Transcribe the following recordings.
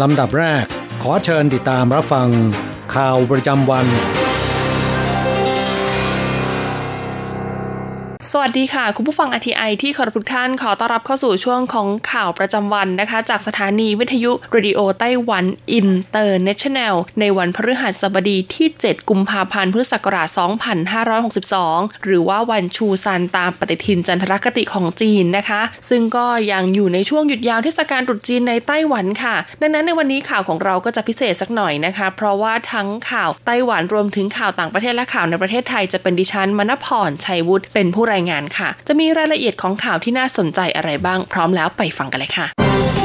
ลำดับแรก ขอเชิญติดตามรับฟังข่าวประจำวัน สวัสดีค่ะ คุณผู้ฟัง RTI ที่เคารพทุกท่านขอต้อนรับเข้าสู่ช่วงของข่าวประจำวันนะคะ จากสถานีวิทยุเรดิโอไต้หวันอินเตอร์เนชั่นแนลในวันพฤหัสบดีที่ 7 กุมภาพันธ์พุทธศักราช 2562 หรือว่าวัน 初三ตามปฏิทินจันทรคติของจีนนะคะ ซึ่งก็ยังอยู่ในช่วงหยุดยาวเทศกาลตรุษจีนในไต้หวันค่ะ ดังนั้นในวันนี้ข่าวของเราก็จะพิเศษสักหน่อยนะคะ เพราะว่าทั้งข่าวไต้หวันรวมถึงข่าวต่างประเทศและข่าวในประเทศไทยจะเป็นดิฉันมณพรชัยวุฒิเป็นผู้รายงานค่ะ จะมีรายละเอียดของข่าวที่น่าสนใจอะไรบ้าง พร้อมแล้วไปฟังกันเลยค่ะ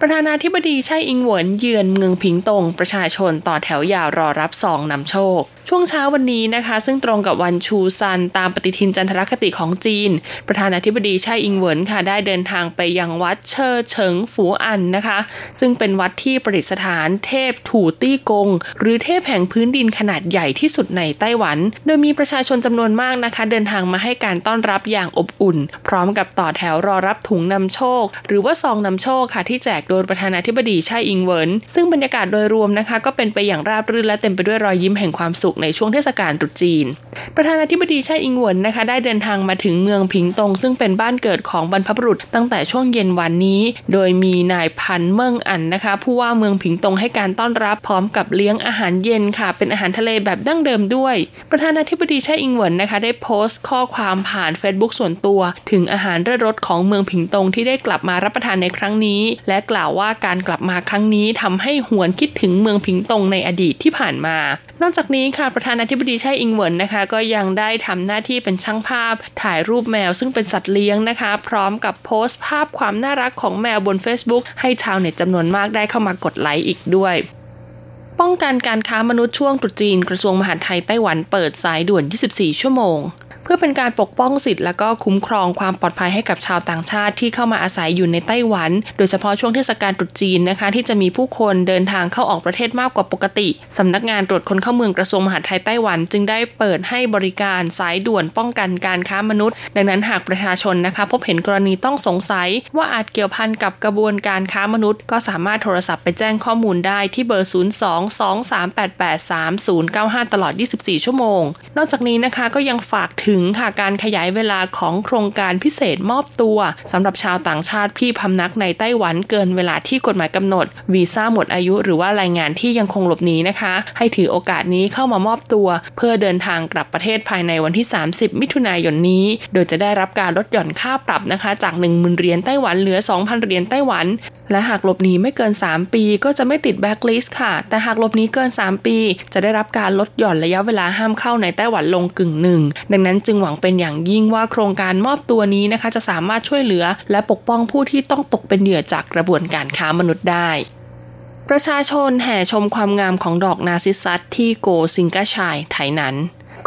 ประธานาธิบดีไช่อิงหวนเยือนเมืองพิงตง ประชาชนต่อแถวยาวรอรับซองนำโชค ช่วงเช้าวันนี้นะคะ ซึ่งตรงกับวันชูซันตามปฏิทินจันทรคติของจีน ประธานาธิบดีไช่อิงเหวินค่ะได้เดินทางไปยังวัดเชอเฉิงฝูอันนะคะ ซึ่งเป็นวัดที่ประดิษฐานเทพถูตี้กง หรือเทพแห่งพื้นดินขนาดใหญ่ที่สุดในไต้หวัน โดยมีประชาชนจำนวนมากนะคะ เดินทางมาให้การต้อนรับอย่างอบอุ่น พร้อมกับต่อแถวรอรับถุงนำโชค หรือว่าซองนำโชคค่ะที่แจกโดยประธานาธิบดีช่อิงเวินซึ่งบรรยากาศโดยรวมนะคะ ก็เป็นไปอย่างราบรื่นและเต็มไปด้วยรอยยิ้มแห่งความสุขในช่วงเทศกาลตรุษจีน ประธานาธิบดีช่อิงเวินนะคะ ได้เดินทางมาถึงเมืองพิงตง ซึ่งเป็นบ้านเกิดของบรรพบุรุษตั้งแต่ช่วงเย็นวันนี้ โดยมีนายพันเมิงอันนะคะ ผู้ว่าเมืองพิงตงให้การต้อนรับพร้อมกับเลี้ยงอาหารเย็นค่ะ เป็นอาหารทะเลแบบดั้งเดิมด้วย ประธานาธิบดีช่อิงเวินนะคะ ได้โพสต์ข้อความผ่าน Facebook ส่วนตัว ถึงอาหารเลิศรสของเมืองพิงตงที่ได้กลับมารับประทานในครั้งนี้ และกล่าวว่าการกลับมาครั้งนี้ทำให้หวนคิดถึงเมืองพิงตงในอดีตที่ผ่านมา นอกจากนี้ค่ะประธานาธิบดีไช่อิงเหวินนะคะ ก็ยังได้ทำหน้าที่เป็นช่างภาพ ถ่ายรูปแมวซึ่งเป็นสัตว์เลี้ยงนะคะ พร้อมกับโพสต์ภาพความน่ารักของแมวบน Facebook ให้ชาวเน็ตจำนวนมากได้เข้ามากดไลค์อีกด้วยป้องกันการค้ามนุษย์ช่วงตรุษจีนกระทรวงมหาดไทยไต้หวันเปิดสายด่วน 24 ชั่วโมง เพื่อเป็นการปกป้องสิทธิ์และก็คุ้มครองความปลอดภัยให้กับชาวต่างชาติที่เข้ามาอาศัยอยู่ในไต้หวัน โดยเฉพาะช่วงเทศกาลตรุษจีนนะคะ ที่จะมีผู้คนเดินทางเข้าออกประเทศมากกว่าปกติสำนักงานตรวจคนเข้าเมืองกระทรวงมหาดไทยไต้หวัน จึงได้เปิดให้บริการสายด่วนป้องกันการค้ามนุษย์ ดังนั้นหากประชาชนนะคะ พบเห็นกรณีต้องสงสัย ว่าอาจเกี่ยวพันกับกระบวนการค้ามนุษย์ ก็สามารถโทรศัพท์ไปแจ้งข้อมูลได้ที่เบอร์ 022388395 ตลอด 24 ชั่วโมง นอกจากนี้นะคะก็ยังฝากถึงค่ะการขยายเวลาของโครงการพิเศษมอบตัวสำหรับชาวต่างชาติที่พำนักในไต้หวันเกินเวลาที่กฎหมายกำหนดวีซ่าหมดอายุหรือว่าแรงงานที่ยังคงหลบหนีนะคะ ให้ถือโอกาสนี้เข้ามามอบตัว เพื่อเดินทางกลับประเทศภายในวันที่ 30 มิถุนายนนี้ โดยจะได้รับการลดหย่อนค่าปรับนะคะ จาก 10,000เหรียญไต้หวันเหลือ 2,000เหรียญไต้หวันและหากหลบหนีไม่เกิน 3 ปี ก็จะไม่ติดแบ็คลิสต์ค่ะ แต่หากหลบหนีเกิน 3 ปี จะได้รับการลดหย่อนระยะเวลาห้ามเข้าในไต้หวันลงกึ่งหนึ่ง ดังนั้นจึงหวังเป็นอย่างยิ่งว่าโครงการมอบตัวนี้นะคะ จะสามารถช่วยเหลือ และปกป้องผู้ที่ต้องตกเป็นเหยื่อจากกระบวนการค้ามนุษย์ได้ประชาชนแห่ชมความงามของดอกนาซิซัสที่โกซิงกาชายไถหนัน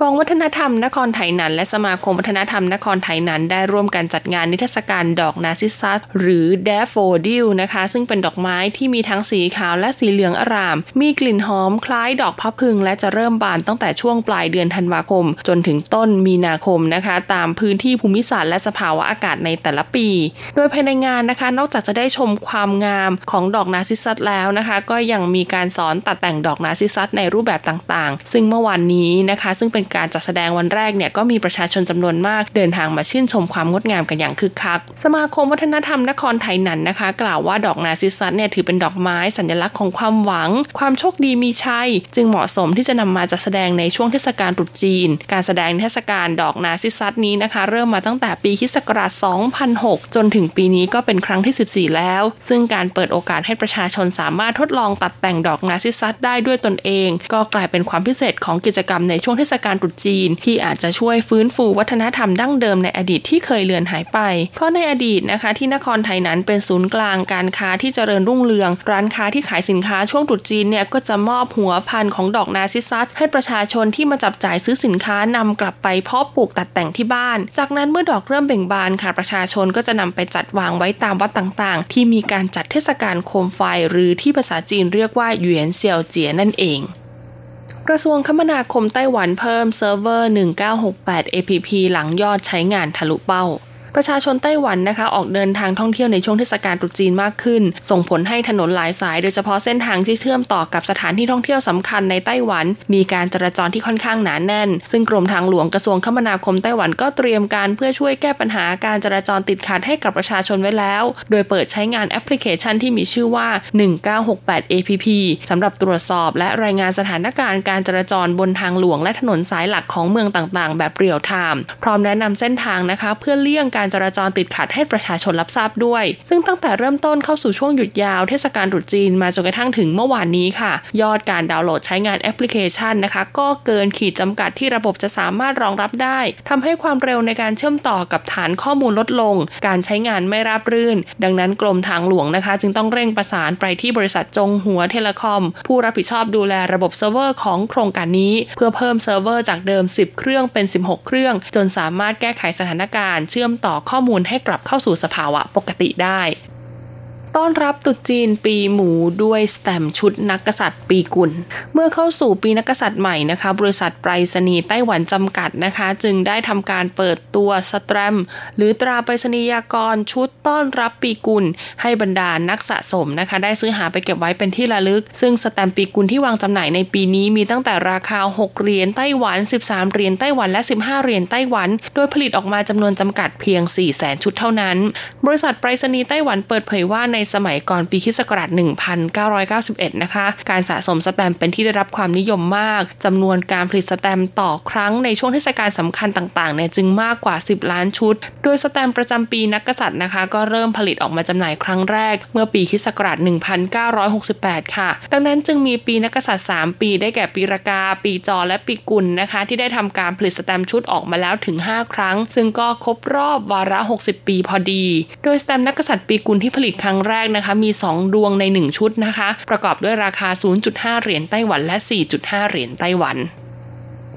กองวัฒนธรรมนครไถหนัน และสมาคมวัฒนธรรมนครไถหนัน ได้ร่วมกันจัดงานนิทรรศการดอกนาซิซัสหรือ daffodil นะคะ ซึ่งเป็นดอกไม้ที่มีทั้งสีขาวและสีเหลืองอร่าม มีกลิ่นหอมคล้ายดอกพลับพลึง และจะเริ่มบานตั้งแต่ช่วงปลายเดือนธันวาคม จนถึงต้นมีนาคมนะคะ ตามพื้นที่ภูมิศาสตร์และสภาวะอากาศในแต่ละปี โดยภายในงานนะคะ นอกจากจะได้ชมความงามของดอกนาซิซัสแล้วนะคะ ก็ยังมีการสอนตัดแต่งดอกนาซิซัสในรูปแบบต่างๆ ซึ่งเมื่อวานนี้นะคะ ซึ่งเป็นการจัดแสดงวันแรกเนี่ยก็มีประชาชนจำนวนมากเดินทางมาชื่นชมความงดงามกันอย่างคึกคัก สมาคมวัฒนธรรมนครไถหนันนะคะ กล่าวว่าดอกนาซิซัสเนี่ยถือเป็นดอกไม้สัญลักษณ์ของความหวัง ความโชคดีมีชัย จึงเหมาะสมที่จะนำมาจัดแสดงในช่วงเทศกาลตรุษจีน การแสดงเทศกาลดอกนาซิซัสนี้นะคะ เริ่มมาตั้งแต่ปีคศ2006 จนถึงปีนี้ก็เป็นครั้งที่ 14 แล้ว ซึ่งการเปิดโอกาสให้ประชาชนสามารถทดลองตัดแต่งดอกนาซิซัสได้ด้วยตนเอง ก็กลายเป็นความพิเศษของกิจกรรมในช่วงเทศกาลการตรุษจีน ที่อาจจะช่วยฟื้นฟูวัฒนธรรมดั้งเดิมในอดีตที่เคยเลือนหายไป เพราะในอดีตนะคะที่นครไทยนั้นเป็นศูนย์กลางการค้าที่เจริญรุ่งเรือง ร้านค้าที่ขายสินค้าช่วงตรุษจีนเนี่ยก็จะมอบหัวพันธุ์ของดอกนาซิซัสให้ประชาชนที่มาจับจ่ายซื้อสินค้านำกลับไปเพาะปลูกตัดแต่งที่บ้าน จากนั้นเมื่อดอกเริ่มเบ่งบานค่ะประชาชนก็จะนำไปจัดวางไว้ตามวัดต่างๆ ที่มีการจัดเทศกาลโคมไฟหรือที่ภาษาจีนเรียกว่า元宵节นั่นเอง กระทรวงคมนาคมไต้หวันเพิ่มเซิร์ฟเวอร์ 1968 APP หลังยอดใช้งานทะลุเป้า ประชาชนไต้หวันนะคะออกเดินทางท่องเที่ยวในช่วงเทศกาลตรุษจีนมากขึ้น ส่งผลให้ถนนหลายสาย โดยเฉพาะเส้นทางที่เชื่อมต่อกับสถานที่ท่องเที่ยวสำคัญในไต้หวัน มีการจราจรที่ค่อนข้างหนาแน่น ซึ่งกรมทางหลวงกระทรวงคมนาคมไต้หวันก็เตรียมการเพื่อช่วยแก้ปัญหาการจราจรติดขัดให้กับประชาชนไว้แล้ว โดยเปิดใช้งานแอปพลิเคชันที่มีชื่อว่า 1968 APP สำหรับตรวจสอบ และรายงานสถานการณ์การจราจรบนทางหลวงและถนนสายหลักของเมืองต่างๆ แบบเรียลไทม์พร้อมแนะนำเส้นทางนะคะเพื่อเลี่ยงการการจราจรติดขัดให้ประชาชนรับทราบด้วย ซึ่งตั้งแต่เริ่มต้นเข้าสู่ช่วงหยุดยาวเทศกาลตรุษจีนมาจนกระทั่งถึงเมื่อวานนี้ค่ะ ยอดการดาวน์โหลดใช้งานแอปพลิเคชันนะคะ ก็เกินขีดจำกัดที่ระบบจะสามารถรองรับได้ทำให้ความเร็วในการเชื่อมต่อกับฐานข้อมูลลดลง การใช้งานไม่ราบรื่น ดังนั้นกรมทางหลวงนะคะ จึงต้องเร่งประสานไปที่บริษัทจงหัวเทเลคอม ผู้รับผิดชอบดูแลระบบเซิร์ฟเวอร์ของโครงการนี้ เพื่อเพิ่มเซิร์ฟเวอร์จากเดิม 10 เครื่องเป็น 16 เครื่อง จนสามารถแก้ไขสถานการณ์เชื่อมต่อ่อข้อมูลให้กลับเข้าสู่สภาวะปกติได้ ต้อนรับตรุษจีนปีหมูด้วยแสตมป์ชุดนักกษัตริย์ปีกุล เมื่อเข้าสู่ปีนักกษัตริย์ใหม่นะคะ บริษัทไปรษณีย์ไต้หวันจำกัดนะคะ จึงได้ทำการเปิดตัวสแตมหรือตราไปรษณียากรชุดต้อนรับปีกุล ให้บรรดานักสะสมนะคะ ได้ซื้อหาไปเก็บไว้เป็นที่ระลึก ซึ่งสแตมปีกุลที่วางจำหน่ายในปีนี้มีตั้งแต่ราคา 6 เหรียญไต้หวัน 13 เหรียญไต้หวันและ 15 เหรียญไต้หวัน โดยผลิตออกมาจำนวนจำกัดเพียง4แสนชุดเท่านั้น บริษัทไปรษณีย์ไต้หวันเปิดเผยว่าในสมัยก่อนปีคศ1991 นะคะ การสะสมสแตมป์เป็นที่ได้รับความนิยมมากจำนวนการผลิตสแตมป์ต่อครั้งในช่วงเทศกาลสำคัญต่างๆเนี่ยจึงมากกว่า 10 ล้านชุด โดยสแตมป์ประจำปีนักกษัตริย์นะคะ ก็เริ่มผลิตออกมาจำหน่ายครั้งแรก เมื่อปีคศ1968 ค่ะ ดังนั้นจึงมีปีนักกษัตริย์ 3 ปีได้แก่ปีรากา ปีจอและปีกุลนะคะ ที่ได้ทำการผลิตสแตมป์ชุดออกมาแล้วถึง 5 ครั้ง ซึ่งก็ครบรอบวาระ 60 ปีพอดี โดยสแตมป์นักกษัตริย์ปีกุลที่ผลิตครั้งแรกนะคะมี 2 ดวงใน 1 ชุดนะคะ ประกอบด้วยราคา 0.5 เหรียญไต้หวันและ 4.5 เหรียญไต้หวัน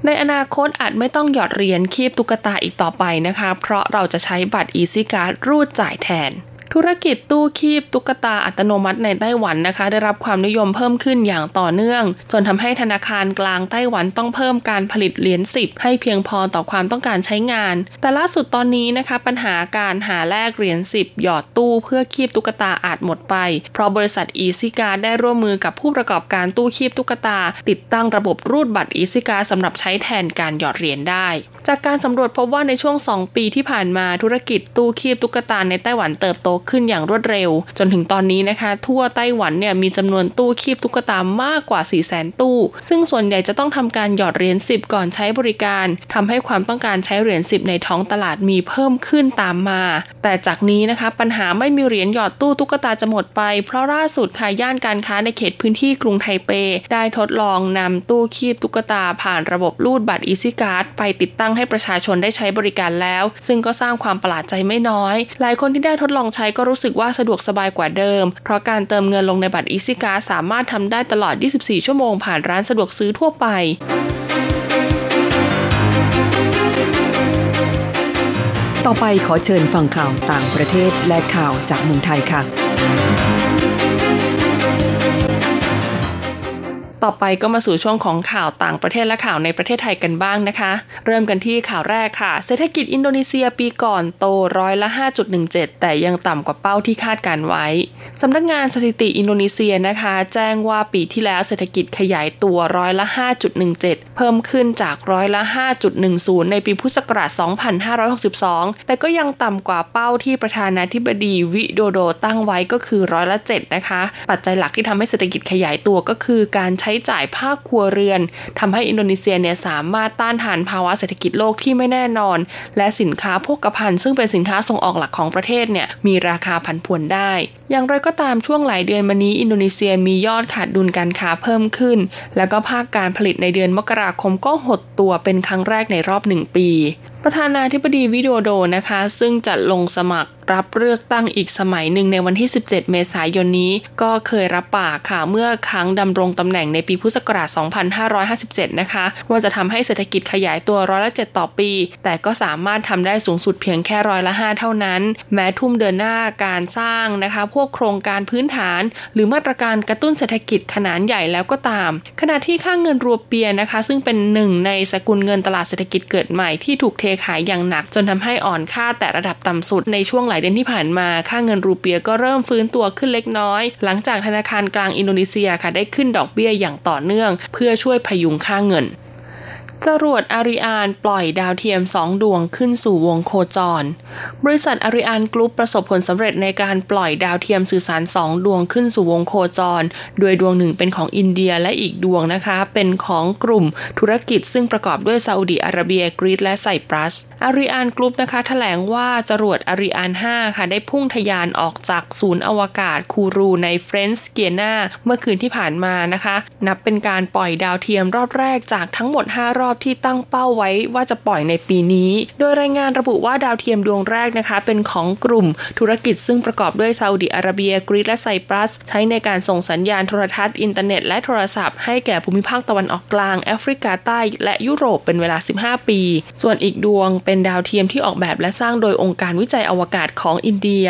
ในอนาคตอาจไม่ต้องหยอดเหรียญคีบตุ๊กตาอีกต่อไปนะคะ เพราะเราจะใช้บัตร Easy Card รูดจ่ายแทน ธุรกิจตู้คีบตุ๊กตาอัตโนมัติในไต้หวันนะคะ ได้รับความนิยมเพิ่มขึ้นอย่างต่อเนื่อง จนทำให้ธนาคารกลางไต้หวันต้องเพิ่มการผลิตเหรียญสิบให้เพียงพอต่อความต้องการใช้งาน แต่ล่าสุดตอนนี้นะคะปัญหาการหาแลกเหรียญสิบหยอดตู้เพื่อคีบตุ๊กตาอาจหมดไป เพราะบริษัท Easy Card ได้ร่วมมือกับผู้ประกอบการตู้คีบตุ๊กตา ติดตั้งระบบรูดบัตร Easy Card สำหรับใช้แทนการหยอดเหรียญได้จากการสำรวจพบว่าในช่วง 2 ปีที่ผ่านมาธุรกิจตู้คีบตุ๊กตาในไต้หวันเติบโตขึ้นอย่างรวดเร็ว จนถึงตอนนี้นะคะ ทั่วไต้หวันเนี่ยมีจำนวนตู้คีบตุ๊กตามากกว่า 4 0 0 0 0 0 ตู้ ซึ่งส่วนใหญ่จะต้องทำการหยอดเหรียญ10 ก่อนใช้บริการทำให้ความต้องการใช้เหรียญ10 ในท้องตลาดมีเพิ่มขึ้นตามมา แต่จากนี้นะคะปัญหาไม่มีเหรียญหยอดตู้ตุ๊กตาจะหมดไป เพราะล่าสุดค่ะย่านการค้าในเขตพื้นที่กรุงไทเป ได้ทดลองนำตู้คีบตุ๊กตาผ่านระบบรูดบัตร Easy Card ไปติดตั้งให้ประชาชนได้ใช้บริการแล้ว ซึ่งก็สร้างความประหลาดใจไม่น้อย หลายคนที่ได้ทดลองใช้ก็รู้สึกว่าสะดวกสบายกว่าเดิม เพราะการเติมเงินลงในบัตร Easy Card สามารถทำได้ตลอด 24 ชั่วโมงผ่านร้านสะดวกซื้อทั่วไปต่อไปขอเชิญฟังข่าวต่างประเทศและข่าวจากเมืองไทยค่ะ ต่อไปก็มาสู่ช่วงของข่าวต่างประเทศและข่าวในประเทศไทยกันบ้างนะคะ เริ่มกันที่ข่าวแรกค่ะ เศรษฐกิจอินโดนีเซียปีก่อนโตร้อยละ 5.17 แต่ยังต่ำกว่าเป้าที่คาดการไว้สำนักงานสถิติอินโดนีเซียนะคะ แจ้งว่าปีที่แล้วเศรษฐกิจขยายตัวร้อยละ 5.17 เพิ่มขึ้นจากร้อยละ 5.10 ในปีพุทธศักราช 2562 แต่ก็ยังต่ำกว่าเป้าที่ประธานาธิบดีวิโดโดตั้งไว้ก็คือร้อยละ 7 นะคะ ปัจจัยหลักที่ทำให้เศรษฐกิจขยายตัวก็คือการใช้้จ่ายภาคครัวเรือนทำให้อินโดนีเซียเนี่ยสามารถต้านทานภาวะเศรษฐกิจโลกที่ไม่แน่นอน และสินค้าโภคภัณฑ์ซึ่งเป็นสินค้าส่งออกหลักของประเทศเนี่ยมีราคาผันผวนได้ อย่างไรก็ตามช่วงหลายเดือนมานี้อินโดนีเซียมียอดขาดดุลการค้าเพิ่มขึ้น แล้วก็ภาคการผลิตในเดือนมกราคมก็หดตัวเป็นครั้งแรกในรอบหนึ่งปี ประธานาธิบดีวิโดโดนะคะ ซึ่งจะลงสมัครรับเลือกตั้งอีกสมัยหนึ่งในวันที่ 17 เมษายนนี้ ก็เคยรับปากค่ะเมื่อครั้งดำรงตำแหน่งในปีพุทธศักราช 2557 นะคะ ว่าจะทำให้เศรษฐกิจขยายตัวร้อยละ 7 ต่อปี แต่ก็สามารถทำได้สูงสุดเพียงแค่ร้อยละ 5 เท่านั้น แม้ทุ่มเดินหน้าการสร้างนะคะ พวกโครงการพื้นฐาน หรือมาตรการกระตุ้นเศรษฐกิจขนาดใหญ่แล้วก็ตาม ขณะที่ค่างเงินรัวเปียนะคะ ซึ่งเป็นหนึ่งในสกุลเงินตลาดเศรษฐกิจเกิดใหม่ที่ถูกเทขายอย่างหนัก จนทำให้อ่อนค่าแต่ระดับต่ำสุดในช่วงหลายเดือนที่ผ่านมาค่าเงินรูเปียก็เริ่มฟื้นตัวขึ้นเล็กน้อย หลังจากธนาคารกลางอินโดนีเซียค่ะได้ขึ้นดอกเบี้ยอย่างต่อเนื่อง เพื่อช่วยพยุงค่าเงิน จรวดอาริอานปล่อยดาวเทียมสองดวงขึ้นสู่วงโคจร บริษัทอาริอานกรุ๊ปประสบผลสำเร็จในการปล่อยดาวเทียมสื่อสารสองดวงขึ้นสู่วงโคจร โดยดวงหนึ่งเป็นของอินเดียและอีกดวงนะคะ เป็นของกลุ่มธุรกิจซึ่งประกอบด้วยซาอุดีอาระเบียกรีซและไซปรัสอาริอานกรุ๊ปนะคะแถลงว่าจรวดอาริอาน5ค่ะได้พุ่งทยานออกจากศูนย์อวกาศคูรูในเฟรนช์เกียนาเมื่อคืนที่ผ่านมานะคะ นับเป็นการปล่อยดาวเทียมรอบแรกจากทั้งหมด 5 รอบที่ตั้งเป้าไว้ว่าจะปล่อยในปีนี้ โดยรายงานระบุว่าดาวเทียมดวงแรกนะคะ เป็นของกลุ่มธุรกิจซึ่งประกอบด้วยซาอุดิอาระเบีย กรีซและไซปรัส ใช้ในการส่งสัญญาณโทรทัศน์อินเทอร์เน็ตและโทรศัพท์ให้แก่ภูมิภาคตะวันออกกลาง แอฟริกาใต้และยุโรปเป็นเวลา 15 ปี ส่วนอีกดวงเป็นดาวเทียมที่ออกแบบและสร้างโดยองค์การวิจัยอวกาศของอินเดีย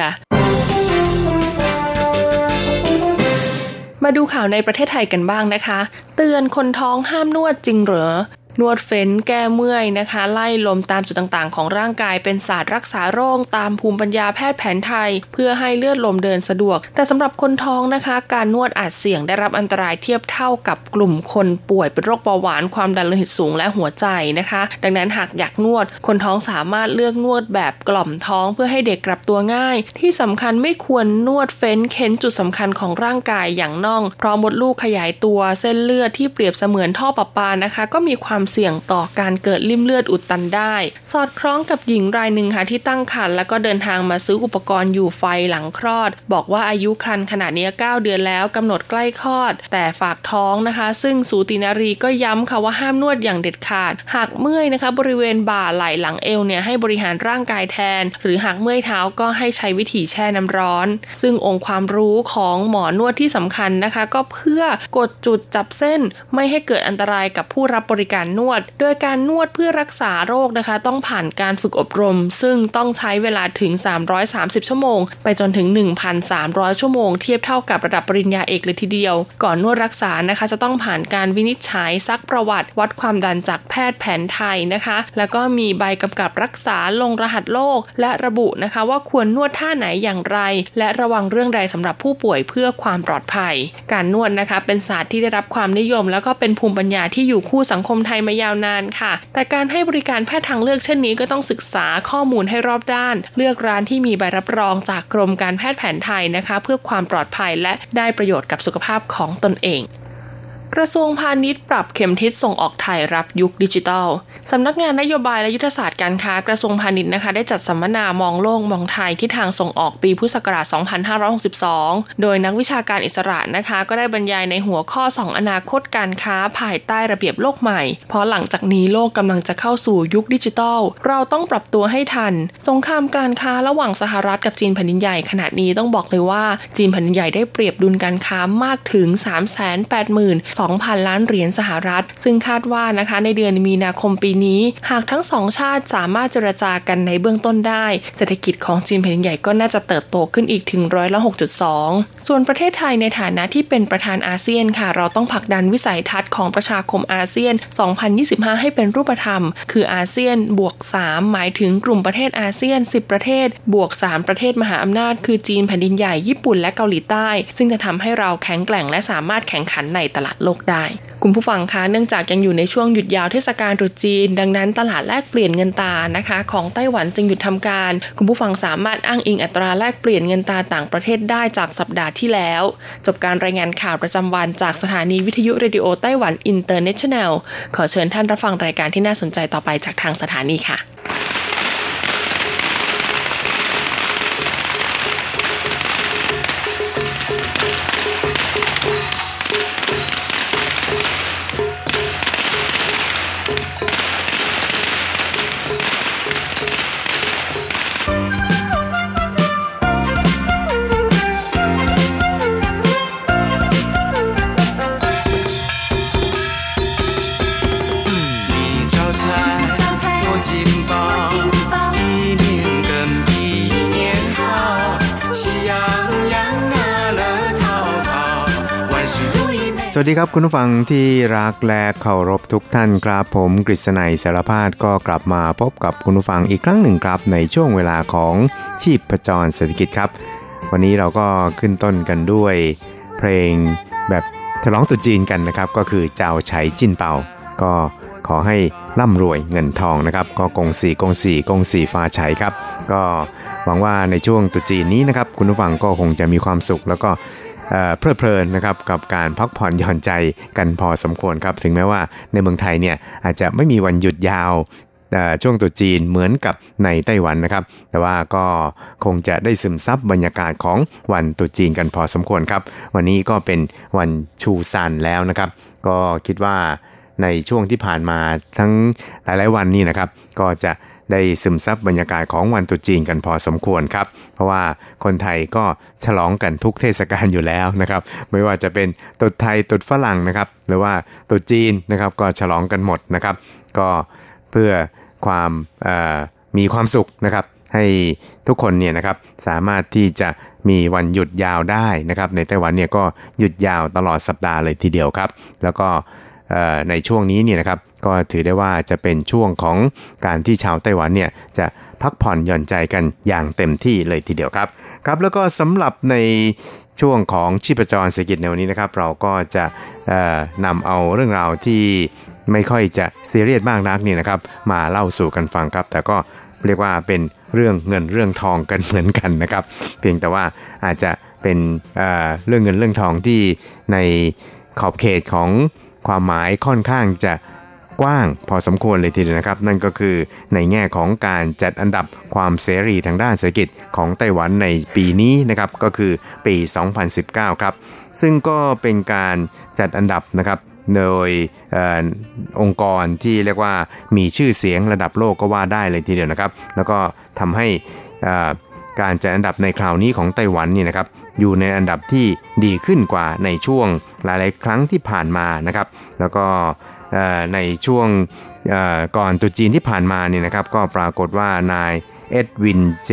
มาดูข่าวในประเทศไทยกันบ้างนะคะ เตือนคนท้องห้ามนวดจริงเหรอ นวดเฟ้นแก้เมื่อยนะคะ ไล่ลมตามจุดต่างๆ ของร่างกายเป็นศาสตร์รักษาโรคตามภูมิปัญญาแพทย์แผนไทย เพื่อให้เลือดลมเดินสะดวก แต่สำหรับคนท้องนะคะ การนวดอาจเสี่ยงได้รับอันตรายเทียบเท่ากับกลุ่มคนป่วยเป็นโรคเบาหวานความดันโลหิตสูงและหัวใจนะคะ ดังนั้นหากอยากนวด คนท้องสามารถเลือกนวดแบบกล่อมท้องเพื่อให้เด็กกลับตัวง่าย ที่สำคัญไม่ควรนวดเฟ้นเค้นจุดสำคัญของร่างกายอย่างน่องเพราะมดลูกขยายตัวเส้นเลือดที่เปรียบเสมือนท่อประปานะคะ ก็มีความเสี่ยงต่อการเกิดลิ่มเลือดอุดตันได้ สอดคล้องกับหญิงรายหนึ่งค่ะที่ตั้งครรภ์แล้วก็เดินทางมาซื้ออุปกรณ์อยู่ไฟหลังคลอด บอกว่าอายุครรภ์ขณะนี้ 9 เดือนแล้วกำหนดใกล้คลอด แต่ฝากท้องนะคะ ซึ่งสูตินารีก็ย้ำค่ะว่าห้ามนวดอย่างเด็ดขาด หากเมื่อยนะคะ บริเวณบ่าไหล่หลังเอวเนี่ยให้บริหารร่างกายแทน หรือหากเมื่อยเท้าก็ให้ใช้วิธีแช่น้ำร้อน ซึ่งองค์ความรู้ของหมอนวดที่สำคัญนะคะ ก็เพื่อกดจุดจับเส้นไม่ให้เกิดอันตรายกับผู้รับบริการนวด โดยการนวดเพื่อรักษาโรคนะคะ ต้องผ่านการฝึกอบรม ซึ่งต้องใช้เวลาถึง 330 ชั่วโมง ไปจนถึง 1,300 ชั่วโมง เทียบเท่ากับระดับปริญญาเอกเลยทีเดียว ก่อนนวดรักษานะคะ จะต้องผ่านการวินิจฉัยซักประวัติ วัดความดันจากแพทย์แผนไทยนะคะ แล้วก็มีใบกำกับรักษาลงรหัสโรคและระบุนะคะ ว่าควรนวดท่าไหนอย่างไร และระวังเรื่องใดสำหรับผู้ป่วยเพื่อความปลอดภัย การนวดนะคะ เป็นศาสตร์ที่ได้รับความนิยม แล้วก็เป็นภูมิปัญญาที่อยู่คู่สังคมไทยมายาวนานค่ะ แต่การให้บริการแพทย์ทางเลือกเช่นนี้ก็ต้องศึกษาข้อมูลให้รอบด้าน เลือกร้านที่มีใบรับรองจากกรมการแพทย์แผนไทยนะคะ เพื่อความปลอดภัยและได้ประโยชน์กับสุขภาพของตนเอง กระทรวงพาณิชย์ปรับเข็มทิศส่งออกไทยรับยุคดิจิทัล สำนักงานนโยบายและยุทธศาสตร์การค้ากระทรวงพาณิชย์นะคะ ได้จัดสัมมนามองโลกมองไทยที่ทางส่งออกปีพุทธศักราช 2562 โดยนักวิชาการอิสระนะคะ ก็ได้บรรยายในหัวข้อ 2 อนาคตการค้าภายใต้ระเบียบโลกใหม่ เพราะหลังจากนี้โลกกำลังจะเข้าสู่ยุคดิจิทัล เราต้องปรับตัวให้ทัน สงครามการค้าระหว่างสหรัฐกับจีนแผ่นดินใหญ่ขณะนี้ต้องบอกเลยว่าจีนแผ่นดินใหญ่ได้เปรียบดุลการค้ามากถึง 3 8 2 0 0 2,000 ล้านเหรียญสหรัฐ ซึ่งคาดว่านะคะในเดือนมีนาคมปีนี้ หากทั้งสองชาติสามารถเจรจากันในเบื้องต้นได้ เศรษฐกิจของจีนแผ่นใหญ่ก็น่าจะเติบโตขึ้นอีกถึงร้อยละ6.2 ส่วนประเทศไทยในฐานะที่เป็นประธานอาเซียนค่ะ เราต้องผลักดันวิสัยทัศน์ของประชาคมอาเซียน 2025 ให้เป็นรูปธรรม คืออาเซียนบวก 3 หมายถึงกลุ่มประเทศอาเซียน 10 ประเทศ บวก 3 ประเทศมหาอำนาจ คือจีนแผ่นดินใหญ่ญี่ปุ่นและเกาหลีใต้ ซึ่งจะทำให้เราแข็งแกร่งและสามารถแข่งขันในตลาดโลกได้คุณผู้ฟังคะเนื่องจากยังอยู่ในช่วงหยุดยาวเทศกาลตรุษจีน ดังนั้นตลาดแลกเปลี่ยนเงินตานะคะ ของไต้หวันจึงหยุดทำการ คุณผู้ฟังสามารถอ้างอิงอัตราแลกเปลี่ยนเงินตราต่างประเทศได้จากสัปดาห์ที่แล้ว จบการรายงานข่าวประจำวันจากสถานีวิทยุเรดิโอไต้หวันอินเตอร์เนชั่นแนลขอเชิญท่านรับฟังรายการที่น่าสนใจต่อไปจากทางสถานีค่ะ วัสดีครับคุณผู้ฟังที่รักและเคารพทุกท่านครับผมกฤษณัยสารพาดก็กลับมาพบกับคุณผู้ฟังอีกครั้งหนึ่งครับ ในช่วงเวลาของชีพประจรเศรษฐกิจครับ วันนี้เราก็ขึ้นต้นกันด้วยเพลงแบบฉลองตุจีนกันนะครับ ก็คือเจ้าไฉจินเป่า ก็ขอให้ร่ำรวยเงินทองนะครับ ก็กงสีกงสีกงสีฟ้าไฉครับ ก็หวังว่าในช่วงตุจีนนี้นะครับคุณผู้ฟังก็คงจะมีความสุขแล้วก็ เพลิดเพลินนะครับกับการพักผ่อนหย่อนใจกันพอสมควรครับถึงแม้ว่าในเมืองไทยเนี่ยอาจจะไม่มีวันหยุดยาวช่วงตุจีนเหมือนกับในไต้หวันนะครับ แต่ว่าก็คงจะได้ซึมซับบรรยากาศของวันตุจีนกันพอสมควรครับ วันนี้ก็เป็นวันชูซันแล้วนะครับ ก็คิดว่าในช่วงที่ผ่านมาทั้งหลายๆวันนี้นะครับ ก็จะ ได้ซึมซับบรรยากาศของวันตรุษจีนกันพอสมควรครับ เพราะว่าคนไทยก็ฉลองกันทุกเทศกาลอยู่แล้วนะครับ ไม่ว่าจะเป็นตรุษไทยตรุษฝรั่งนะครับ หรือว่าตรุษจีนนะครับก็ฉลองกันหมดนะครับ ก็เพื่อความมีความสุขนะครับให้ทุกคนเนี่ยนะครับสามารถที่จะมีวันหยุดยาวได้นะครับ ในไต้หวันเนี่ยก็หยุดยาวตลอดสัปดาห์เลยทีเดียวครับ แล้วก็ในช่วงนี้เนี่ยนะครับ ก็ถือได้ว่าจะเป็นช่วงของการที่ชาวไต้หวันเนี่ยจะพักผ่อนหย่อนใจกันอย่างเต็มที่เลยทีเดียวครับครับแล้วก็สำหรับในช่วงของชีพจรเศรษฐกิจในวันนี้นะครับ เราก็จะนำเอาเรื่องราวที่ไม่ค่อยจะซีเรียสมากนักนี่นะครับ มาเล่าสู่กันฟังครับ แต่ก็เรียกว่าเป็นเรื่องเงินเรื่องทองกันเหมือนกันนะครับ เพียงแต่ว่าอาจจะเป็นเรื่องเงินเรื่องทองที่ในขอบเขตของความหมายค่อนข้างจะ กว้างพอสมควรเลยทีเดียวนะครับ นั่นก็คือในแง่ของการจัดอันดับความเสรีทางด้านเศรษฐกิจของไต้หวันในปีนี้นะครับก็คือปี 2019 ครับ ซึ่งก็เป็นการจัดอันดับนะครับโดยอองค์กรที่เรียกว่ามีชื่อเสียงระดับโลกก็ว่าได้เลยทีเดียวนะครับ แล้วก็ทำให้การจัดอันดับในคราวนี้ของไต้หวันนี่นะครับอยู่ในอันดับที่ดีขึ้นกว่าในช่วงหลาย ๆ ครั้งที่ผ่านมานะครับ แล้วก็ ในช่วงก่อนตรุษจีนที่ผ่านมาเนี่ยนะครับก็ปรากฏว่านายเอ็ดวินเจ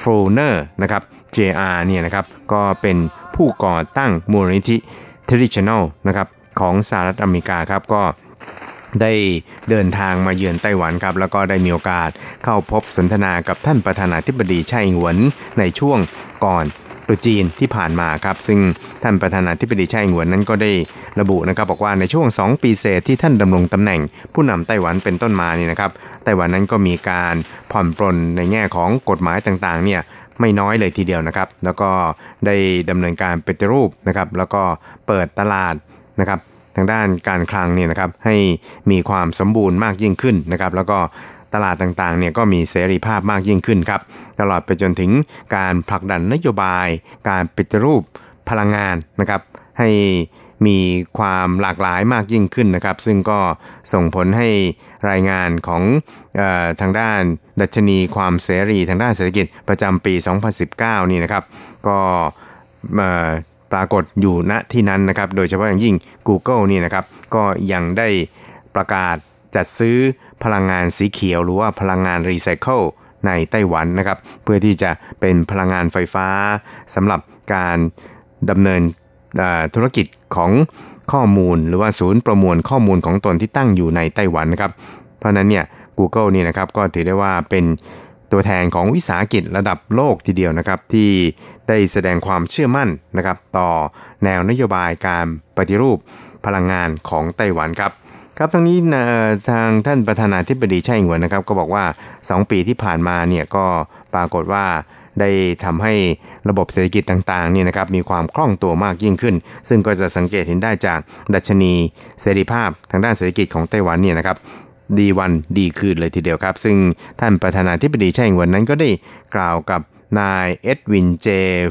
ฟูลเนอร์นะครับ JR เนี่ยนะครับก็เป็นผู้ก่อตั้งมูลนิธิ Traditional นะครับของสหรัฐอเมริกาครับก็ได้เดินทางมาเยือนไต้หวันครับ แล้วก็ได้มีโอกาสเข้าพบสนทนากับท่านประธานาธิบดีไช่อิงเหวินในช่วงก่อน ตุจีนที่ผ่านมาครับ ซึ่งท่านประธานาธิบดีไช่อิงหวนนั้นก็ได้ระบุนะครับบอกว่าในช่วง 2 ปีเศษที่ท่านดำรงตำแหน่ง ผู้นำไต้หวันเป็นต้นมานี่นะครับไต้หวันนั้นก็มีการผ่อนปลนในแง่ของกฎหมายต่างๆเนี่ยไม่น้อยเลยทีเดียวนะครับ แล้วก็ได้ดำเนินการปฏิรูปนะครับ แล้วก็เปิดตลาดนะครับ ทางด้านการคลังเนี่ยนะครับให้มีความสมบูรณ์มากยิ่งขึ้นนะครับ แล้วก็ ตลาดต่างๆเนี่ยก็มีเสรีภาพมากยิ่งขึ้นครับ ตลอดไปจนถึงการผลักดันนโยบาย การปิดรูปพลังงานนะครับ ให้มีความหลากหลายมากยิ่งขึ้นนะครับ ซึ่งก็ส่งผลให้รายงานของออทางด้านดัชนีความเสรีทางด้านเศรษฐกิจประจำปี 2019 นี่นะครับ ก็ปปรากฏอยู่ณที่นั้นนะครับ โดยเฉพาะอย่างยิ่ง Google นี่นะครับ ก็ยังได้ประกาศจัดซื้อ พลังงานสีเขียวหรือว่าพลังงานรีไซเคิลในไต้หวันนะครับ เพื่อที่จะเป็นพลังงานไฟฟ้าสำหรับการดำเนินธุรกิจของข้อมูล หรือว่าศูนย์ประมวลข้อมูลของตนที่ตั้งอยู่ในไต้หวันนะครับ เพราะนั้นเนี่ย Google นี่นะครับก็ถือได้ว่าเป็นตัวแทนของวิสาหกิจระดับโลกทีเดียวนะครับ ที่ได้แสดงความเชื่อมั่นนะครับ ต่อแนวนโยบายการปฏิรูปพลังงานของไต้หวันครับ ครับทั้งนี้ทางท่านประธานาธิบดีไช่อิงเหวินนะครับ ก็บอกว่า 2 ปีที่ผ่านมาเนี่ยก็ปรากฏว่าได้ทำให้ระบบเศรษฐกิจต่างๆเนี่ยนะครับมีความคล่องตัวมากยิ่งขึ้น ซึ่งก็จะสังเกตเห็นได้จากดัชนีเสรีภาพทางด้านเศรษฐกิจของไต้หวันเนี่ยนะครับดีวันดีคืนเลยทีเดียวครับ ซึ่งท่านประธานาธิบดีไช่อิงเหวินนั้นก็ได้กล่าวกับนายเอ็ดวินเจ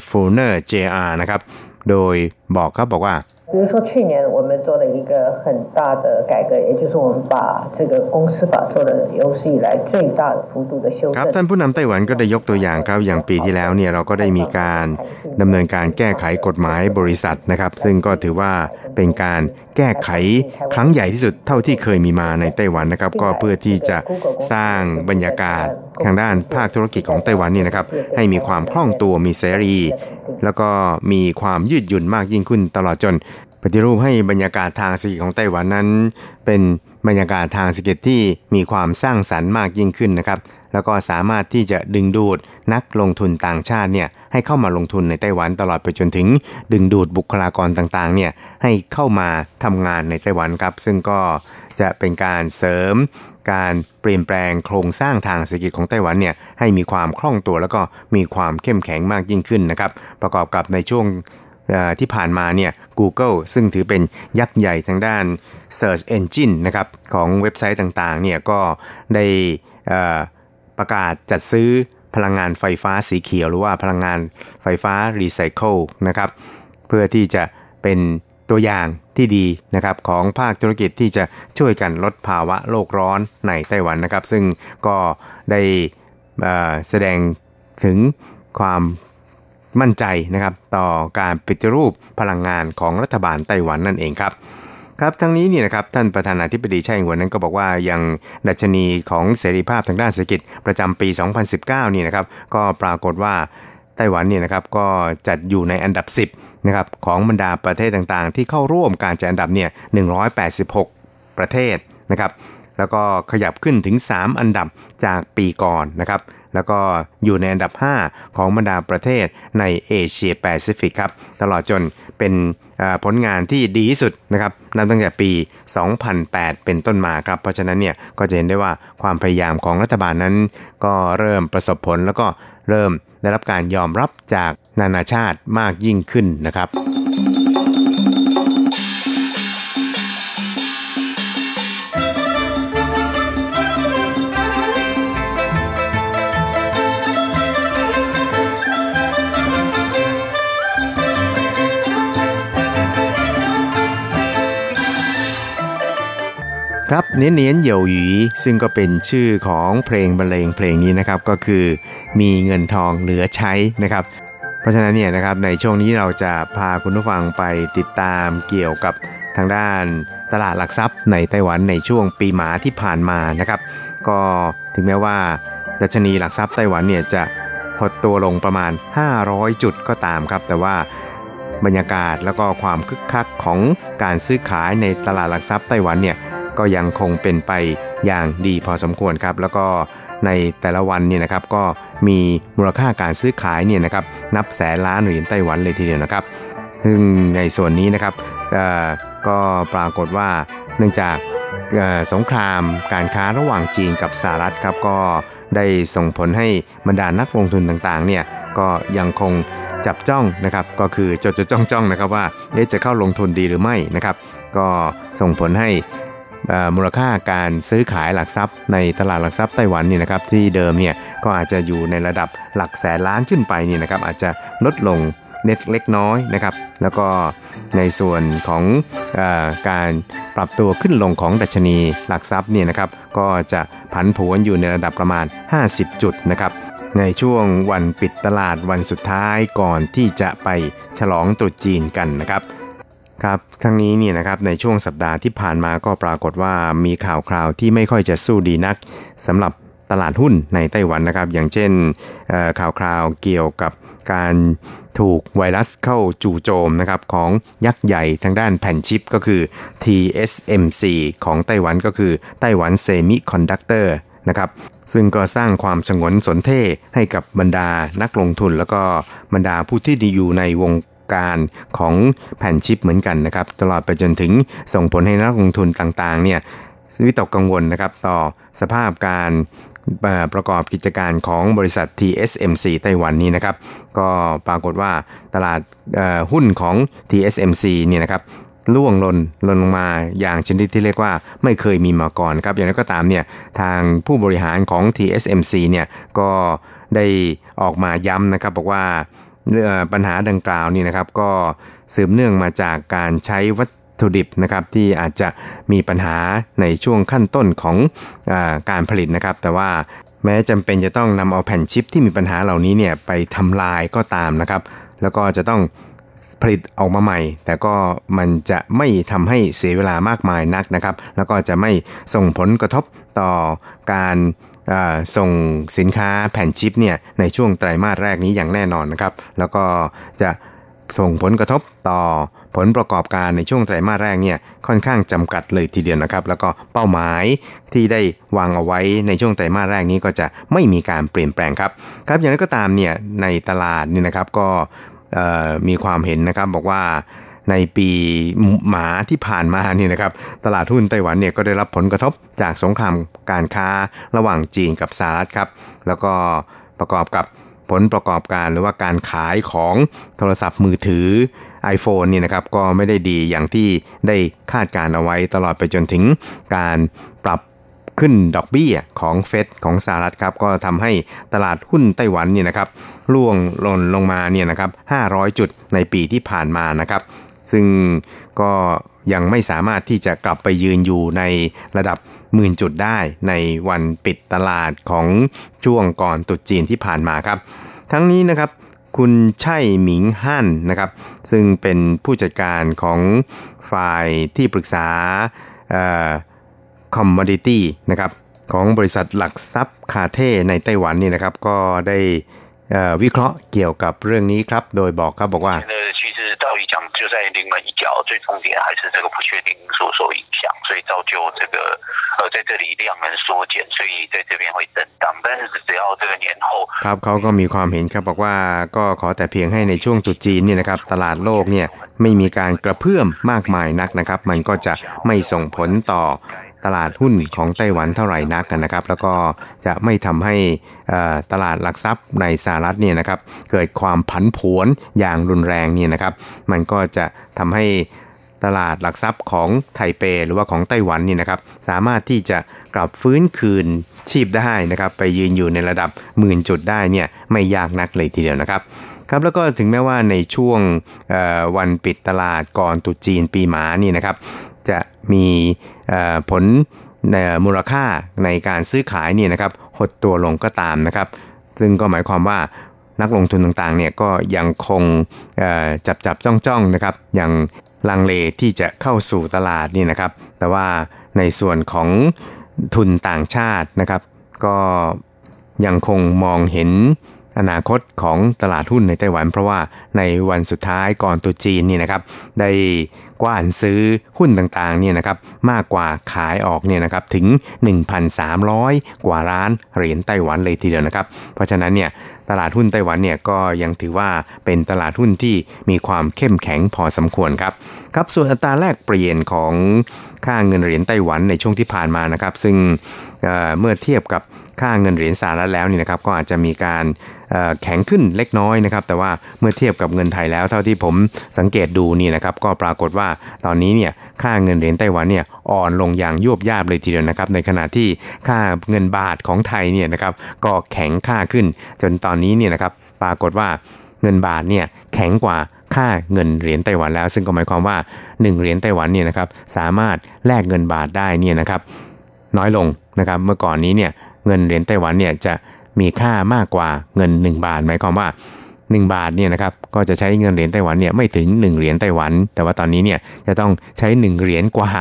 ฟูเนอร์เจอาร์นะครับโดยบอกครับบอกว่า 比如说去年我们做了一个很大的改革，也就是我们把这个公司法做了有史以来最大幅度的修正。ครับท่านผู้นำไต้หวันก็ได้ยกตัวอย่างครับอย่างปีที่แล้วเนี่ยเราก็ได้มีการดำเนินการแก้ไขกฎหมายบริษัทนะครับ ซึ่งก็ถือว่าเป็นการ แก้ไขครั้งใหญ่ที่สุดเท่าที่เคยมีมาในไต้หวันนะครับ ก็เพื่อที่จะสร้างบรรยากาศทางด้านภาคธุรกิจของไต้หวันนี่นะครับ ให้มีความคล่องตัวมีเสรี แล้วก็มีความยืดหยุ่นมากยิ่งขึ้นตลอดจน ปฏิรูปให้บรรยากาศทางเศรษฐกิจของไต้หวันนั้น เป็นบรรยากาศทางเศรษฐกิจที่มีความสร้างสรรค์มากยิ่งขึ้นนะครับ แล้วก็สามารถที่จะดึงดูดนักลงทุนต่างชาติเนี่ยให้เข้ามาลงทุนในไต้หวันตลอดไปจนถึง ดึงดูดบุคลากรต่างๆเนี่ยให้เข้ามาทำงานในไต้หวันครับ ซึ่งก็จะเป็นการเสริมการเปลี่ยนแปลงโครงสร้างทางเศรษฐกิจของไต้หวันเนี่ยให้มีความคล่องตัวแล้วก็มีความเข้มแข็งมากยิ่งขึ้นนะครับ ประกอบกับในช่วงที่ผ่านมาเนี่ย Google ซึ่งถือเป็นยักษ์ใหญ่ทางด้าน Search Engine นะครับของเว็บไซต์ต่างๆเนี่ยก็ได้ ประกาศจัดซื้อพลังงานไฟฟ้าสีเขียว หรือว่าพลังงานไฟฟ้ารีไซเคิลนะครับเพื่อที่จะเป็นตัวอย่างที่ดีนะครับของภาคธุรกิจที่จะช่วยกันลดภาวะโลกร้อนในไต้หวันนะครับ ซึ่งก็ได้แสดงถึงความมั่นใจนะครับต่อการปฏิรูปพลังงานของรัฐบาลไต้หวันนั่นเองครับ ครับทั้งนี้นี่นะครับท่านประธานาธิบดีไช่อิงหวนนั้นก็บอกว่ายังดัชนีของเสรีภาพทางด้านเศรษฐกิจประจำปี 2019 นี่นะครับก็ปรากฏว่าไต้หวันเนี่ยนะครับก็จัดอยู่ในอันดับ 10นะครับของบรรดาประเทศต่างๆ ที่เข้าร่วมการจัดอันดับเนี่ย 186 ประเทศนะครับแล้วก็ขยับขึ้นถึง 3 อันดับจากปีก่อนนะครับ แล้วก็อยู่ในอันดับ 5 ของบรรดาประเทศในเอเชียแปซิฟิกครับ ตลอดจนเป็นผลงานที่ดีที่สุดนะครับนับตั้งแต่ปี 2008 เป็นต้นมาครับ เพราะฉะนั้นเนี่ยก็จะเห็นได้ว่าความพยายามของรัฐบาลนั้น ก็เริ่มประสบผลแล้วก็เริ่มได้รับการยอมรับจากนานาชาติมากยิ่งขึ้นนะครับ ครับเนียนเนียนเหยวหยีซึ่งก็เป็นชื่อของเพลงบรรเลงเพลงนี้นะครับก็คือมีเงินทองเหลือใช้นะครับ เพราะฉะนั้นเนี่ยนะครับในช่วงนี้เราจะพาคุณผู้ฟังไปติดตามเกี่ยวกับทางด้านตลาดหลักทรัพย์ในไต้หวันในช่วงปีหมาที่ผ่านมานะครับ ก็ถึงแม้ว่าดัชนีหลักทรัพย์ไต้หวันเนี่ยจะหดตัวลงประมาณ 500 จุดก็ตามครับ แต่ว่าบรรยากาศแล้วก็ความคึกคักของการซื้อขายในตลาดหลักทรัพย์ไต้หวันเนี่ย ก็ยังคงเป็นไปอย่างดีพอสมควรครับ แล้วก็ในแต่ละวันเนี่ยนะครับก็มีมูลค่าการซื้อขายเนี่ยนะครับนับแสนล้านเหรียญไต้หวันเลยทีเดียวนะครับ ซึ่งในส่วนนี้นะครับก็ปรากฏว่าเนื่องจากสงครามการค้าระหว่างจีนกับสหรัฐครับก็ได้ส่งผลให้บรรดานักลงทุนต่างๆเนี่ยก็ยังคงจับจ้องนะครับก็คือจดจ้องจ้องนะครับว่าจะเข้าลงทุนดีหรือไม่นะครับ ก็ส่งผลให้ มูลค่าการซื้อขายหลักทรัพย์ ในตลาดหลักทรัพย์ไต้หวันนี่นะครับที่เดิมเนี่ยก็อาจจะอยู่ในระดับหลักแสนล้านขึ้นไปนี่นะครับอาจจะลดลงเน็ตเล็กน้อยนะครับ แล้วก็ในส่วนของอการปรับตัวขึ้นลงของดัชนีหลักทรัพย์เนี่ยนะครับ ก็จะผันผวนอยู่ในระดับประมาณ 50 จุดนะครับในช่วงวันปิดตลาดวันสุดท้ายก่อนที่จะไปฉลองตรุษจีนกันนะครับ ครับทั้งนี้เนี่ยนะครับในช่วงสัปดาห์ที่ผ่านมาก็ปรากฏว่ามีข่าวคราวที่ไม่ค่อยจะสู้ดีนักสำหรับตลาดหุ้นในไต้หวันนะครับ อย่างเช่นข่าวคราวเกี่ยวกับการถูกไวรัสเข้าจู่โจมนะครับของยักษ์ใหญ่ทางด้านแผ่นชิปก็คือ TSMC ของไต้หวันก็คือไต้หวัน Semiconductor นะครับซึ่งก็สร้างความฉงนสนเท่ห์ให้กับบรรดานักลงทุน แล้วก็บรรดาผู้ที่อยู่ในวง การของแผ่นชิปเหมือนกันนะครับ ตลอดไปจนถึงส่งผลให้นักลงทุนต่างๆเนี่ยวิตกกังวลนะครับต่อสภาพการประกอบกิจการของบริษัท TSMC ไต้หวันนี้นะครับ ก็ปรากฏว่าตลาดหุ้นของ TSMC เนี่ยนะครับล่วงลนลนลงมาอย่างชนิดที่เรียกว่าไม่เคยมีมาก่อนครับ อย่างนั้นก็ตามเนี่ยทางผู้บริหารของ TSMC เนี่ยก็ได้ออกมาย้ำนะครับบอกว่า ปัญหาดังกล่าวนี่นะครับ ก็สืบเนื่องมาจากการใช้วัตถุดิบนะครับที่อาจจะมีปัญหาในช่วงขั้นต้นของอการผลิตนะครับ แต่ว่าแม้จำเป็นจะต้องนำเอาแผ่นชิปที่มีปัญหาเหล่านี้เนี่ยไปทำลายก็ตามนะครับ แล้วก็จะต้องผลิตออกมาใหม่ แต่ก็มันจะไม่ทำให้เสียเวลามากมายนักนะครับ แล้วก็จะไม่ส่งผลกระทบต่อการ ส่งสินค้าแผ่นชิปเนี่ยในช่วงไตรมาสแรกนี้อย่างแน่นอนนะครับ แล้วก็จะส่งผลกระทบต่อผลประกอบการในช่วงไตรมาสแรกเนี่ยค่อนข้างจำกัดเลยทีเดียวนะครับ แล้วก็เป้าหมายที่ได้วางเอาไว้ในช่วงไตรมาสแรกนี้ก็จะไม่มีการเปลี่ยนแปลงครับครับอย่างนั้นก็ตามเนี่ยในตลาดนี่นะครับก็มีความเห็นนะครับบอกว่า ในปีหมาที่ผ่านมานี่นะครับตลาดหุ้นไต้หวันเนี่ยก็ได้รับผลกระทบจากสงครามการค้าระหว่างจีนกับสหรัฐครับ แล้วก็ประกอบกับผลประกอบการหรือว่าการขายของโทรศัพท์มือถือ iPhone นี่นะครับก็ไม่ได้ดีอย่างที่ได้คาดการเอาไว้ตลอดไปจนถึงการปรับขึ้นดอกเบี้ยของเฟดของสหรัฐครับก็ทำให้ตลาดหุ้นไต้หวันเนี่ยนะครับล่วงหล่นลงมาเนี่ยนะครับ500 จุดในปีที่ผ่านมานะครับ ซึ่งก็ยังไม่สามารถที่จะกลับไปยืนอยู่ในระดับหมื่นจุดได้ในวันปิดตลาดของช่วงก่อนตุดจีนที่ผ่านมาครับ ทั้งนี้นะครับคุณไช่หมิงฮั่นนะครับ ซึ่งเป็นผู้จัดการของฝ่ายที่ปรึกษาคอมมอดิตี้นะครับของบริษัทหลักทรัพย์คาเท่ในไต้หวันนี่นะครับ ก็ได้ วิเคราะห์เกี่ยวกับเรื่องนี้ครับ โดยบอกครับบอกว่า道理讲，就在临门一脚，最终点还是这个不确定因素所影响，所以造就这个呃在这里量能缩减，所以在这边会震荡。但是只要这个年后，ครับเขาก็มีความเห็นครับบอกว่าก็ขอแต่เพียงให้ในช่วงตุจีนเนี่ยนะครับตลาดโลกเนี่ยไม่มีการกระเพื่อมมากมายนักนะครับ มันก็จะไม่ส่งผลต่อ ตลาดหุ้นของไต้หวันเท่าไหร่นักนะครับ แล้วก็จะไม่ทำให้ตลาดหลักทรัพย์ในสหรัฐเนี่ยนะครับเกิดความผันผวนอย่างรุนแรงเนี่ยนะครับ มันก็จะทำให้ตลาดหลักทรัพย์ของไทเป หรือว่าของไต้หวันนี่นะครับสามารถที่จะกลับฟื้นคืนชีพได้นะครับไปยืนอยู่ในระดับหมื่นจุดได้เนี่ยไม่ยากนักเลยทีเดียวนะครับครับแล้วก็ถึงแม้ว่าในช่วงวันปิดตลาดก่อนตุจีนปีหมานี่นะครับ จะมีผลมูลค่าในการซื้อขายเนี่ยนะครับหดตัวลงก็ตามนะครับ ซึ่งก็หมายความว่านักลงทุนต่างๆเนี่ยก็ยังคงจับจับจ้องจ้องนะครับยังลังเลที่จะเข้าสู่ตลาดนี่นะครับ แต่ว่าในส่วนของทุนต่างชาตินะครับ ก็ยังคงมองเห็น อนาคตของตลาดหุ้นในไต้หวัน เพราะว่าในวันสุดท้ายก่อนตุจีนนี่นะครับ ได้กว้านซื้อหุ้นต่างๆเนี่ยนะครับมากกว่าขายออกเนี่ยนะครับถึง 1,300 กว่าล้านเหรียญไต้หวันเลยทีเดียวนะครับ เพราะฉะนั้นเนี่ยตลาดหุ้นไต้หวันเนี่ยก็ยังถือว่าเป็นตลาดหุ้นที่มีความเข้มแข็งพอสมควรครับครับส่วนอัตราแลกเปลี่ยนของค่าเงินเหรียญไต้หวันในช่วงที่ผ่านมานะครับ ซึ่งเเมื่อเทียบกับค่าเงินเหรียญสหรัฐแล้วนี่นะครับก็อาจจะมีการ แข็งขึ้นเล็กน้อยนะครับ แต่ว่าเมื่อเทียบกับเงินไทยแล้ว เท่าที่ผมสังเกตดูนี่นะครับ ก็ปรากฏว่าตอนนี้เนี่ยค่าเงินเหรียญไต้หวันเนี่ยอ่อนลงอย่างยวบยาบเลยทีเดียวนะครับ ในขณะที่ค่าเงินบาทของไทยเนี่ยนะครับ ก็แข็งค่าขึ้น จนตอนนี้เนี่ยนะครับปรากฏว่าเงินบาทเนี่ยแข็งกว่าค่าเงินเหรียญไต้หวันแล้ว ซึ่งก็หมายความว่า 1 เหรียญไต้หวันเนี่ยนะครับสามารถแลกเงินบาทได้เนี่ยนะครับน้อยลงนะครับเมื่อก่อนนี้เนี่ยเงินเหรียญไต้หวันเนี่ยจะ มีค่ามากกว่าเงิน 1 บาท หมายความว่า 1 บาทเนี่ยนะครับก็จะใช้เงินเหรียญไต้หวันเนี่ยไม่ถึง 1 เหรียญไต้หวัน แต่ว่าตอนนี้เนี่ยจะต้องใช้ 1 เหรียญกว่า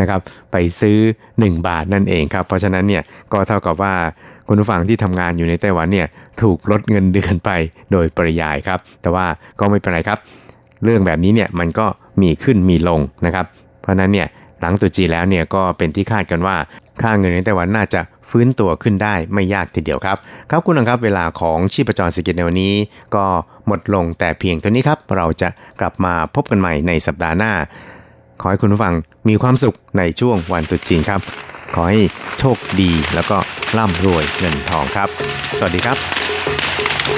นะครับไปซื้อ 1 บาทนั่นเองครับเพราะฉะนั้นเนี่ยก็เท่ากับว่าคุณผู้ฟังที่ทำงานอยู่ในไต้หวันเนี่ยถูกลดเงินเดือนไปโดยปริยายครับ แต่ว่าก็ไม่เป็นไรครับ เรื่องแบบนี้เนี่ยมันก็มีขึ้นมีลงนะครับ เพราะนั้นเนี่ย หลังตุจีแล้วเนี่ยก็เป็นที่คาดกันว่า ค่าเงินในไต้หวันน่าจะฟื้นตัวขึ้นได้ไม่ยากทีเดียวครับ ครับคุณผู้ครับเวลาของชีพจรเศรษฐกิจในวันนี้ ก็หมดลงแต่เพียงเท่านี้ครับ เราจะกลับมาพบกันใหม่ในสัปดาห์หน้า ขอให้คุณผู้ฟังมีความสุขในช่วงวันตรุษจีนครับ ขอให้โชคดีแล้วก็ร่ำรวยเงินทองครับ สวัสดีครับ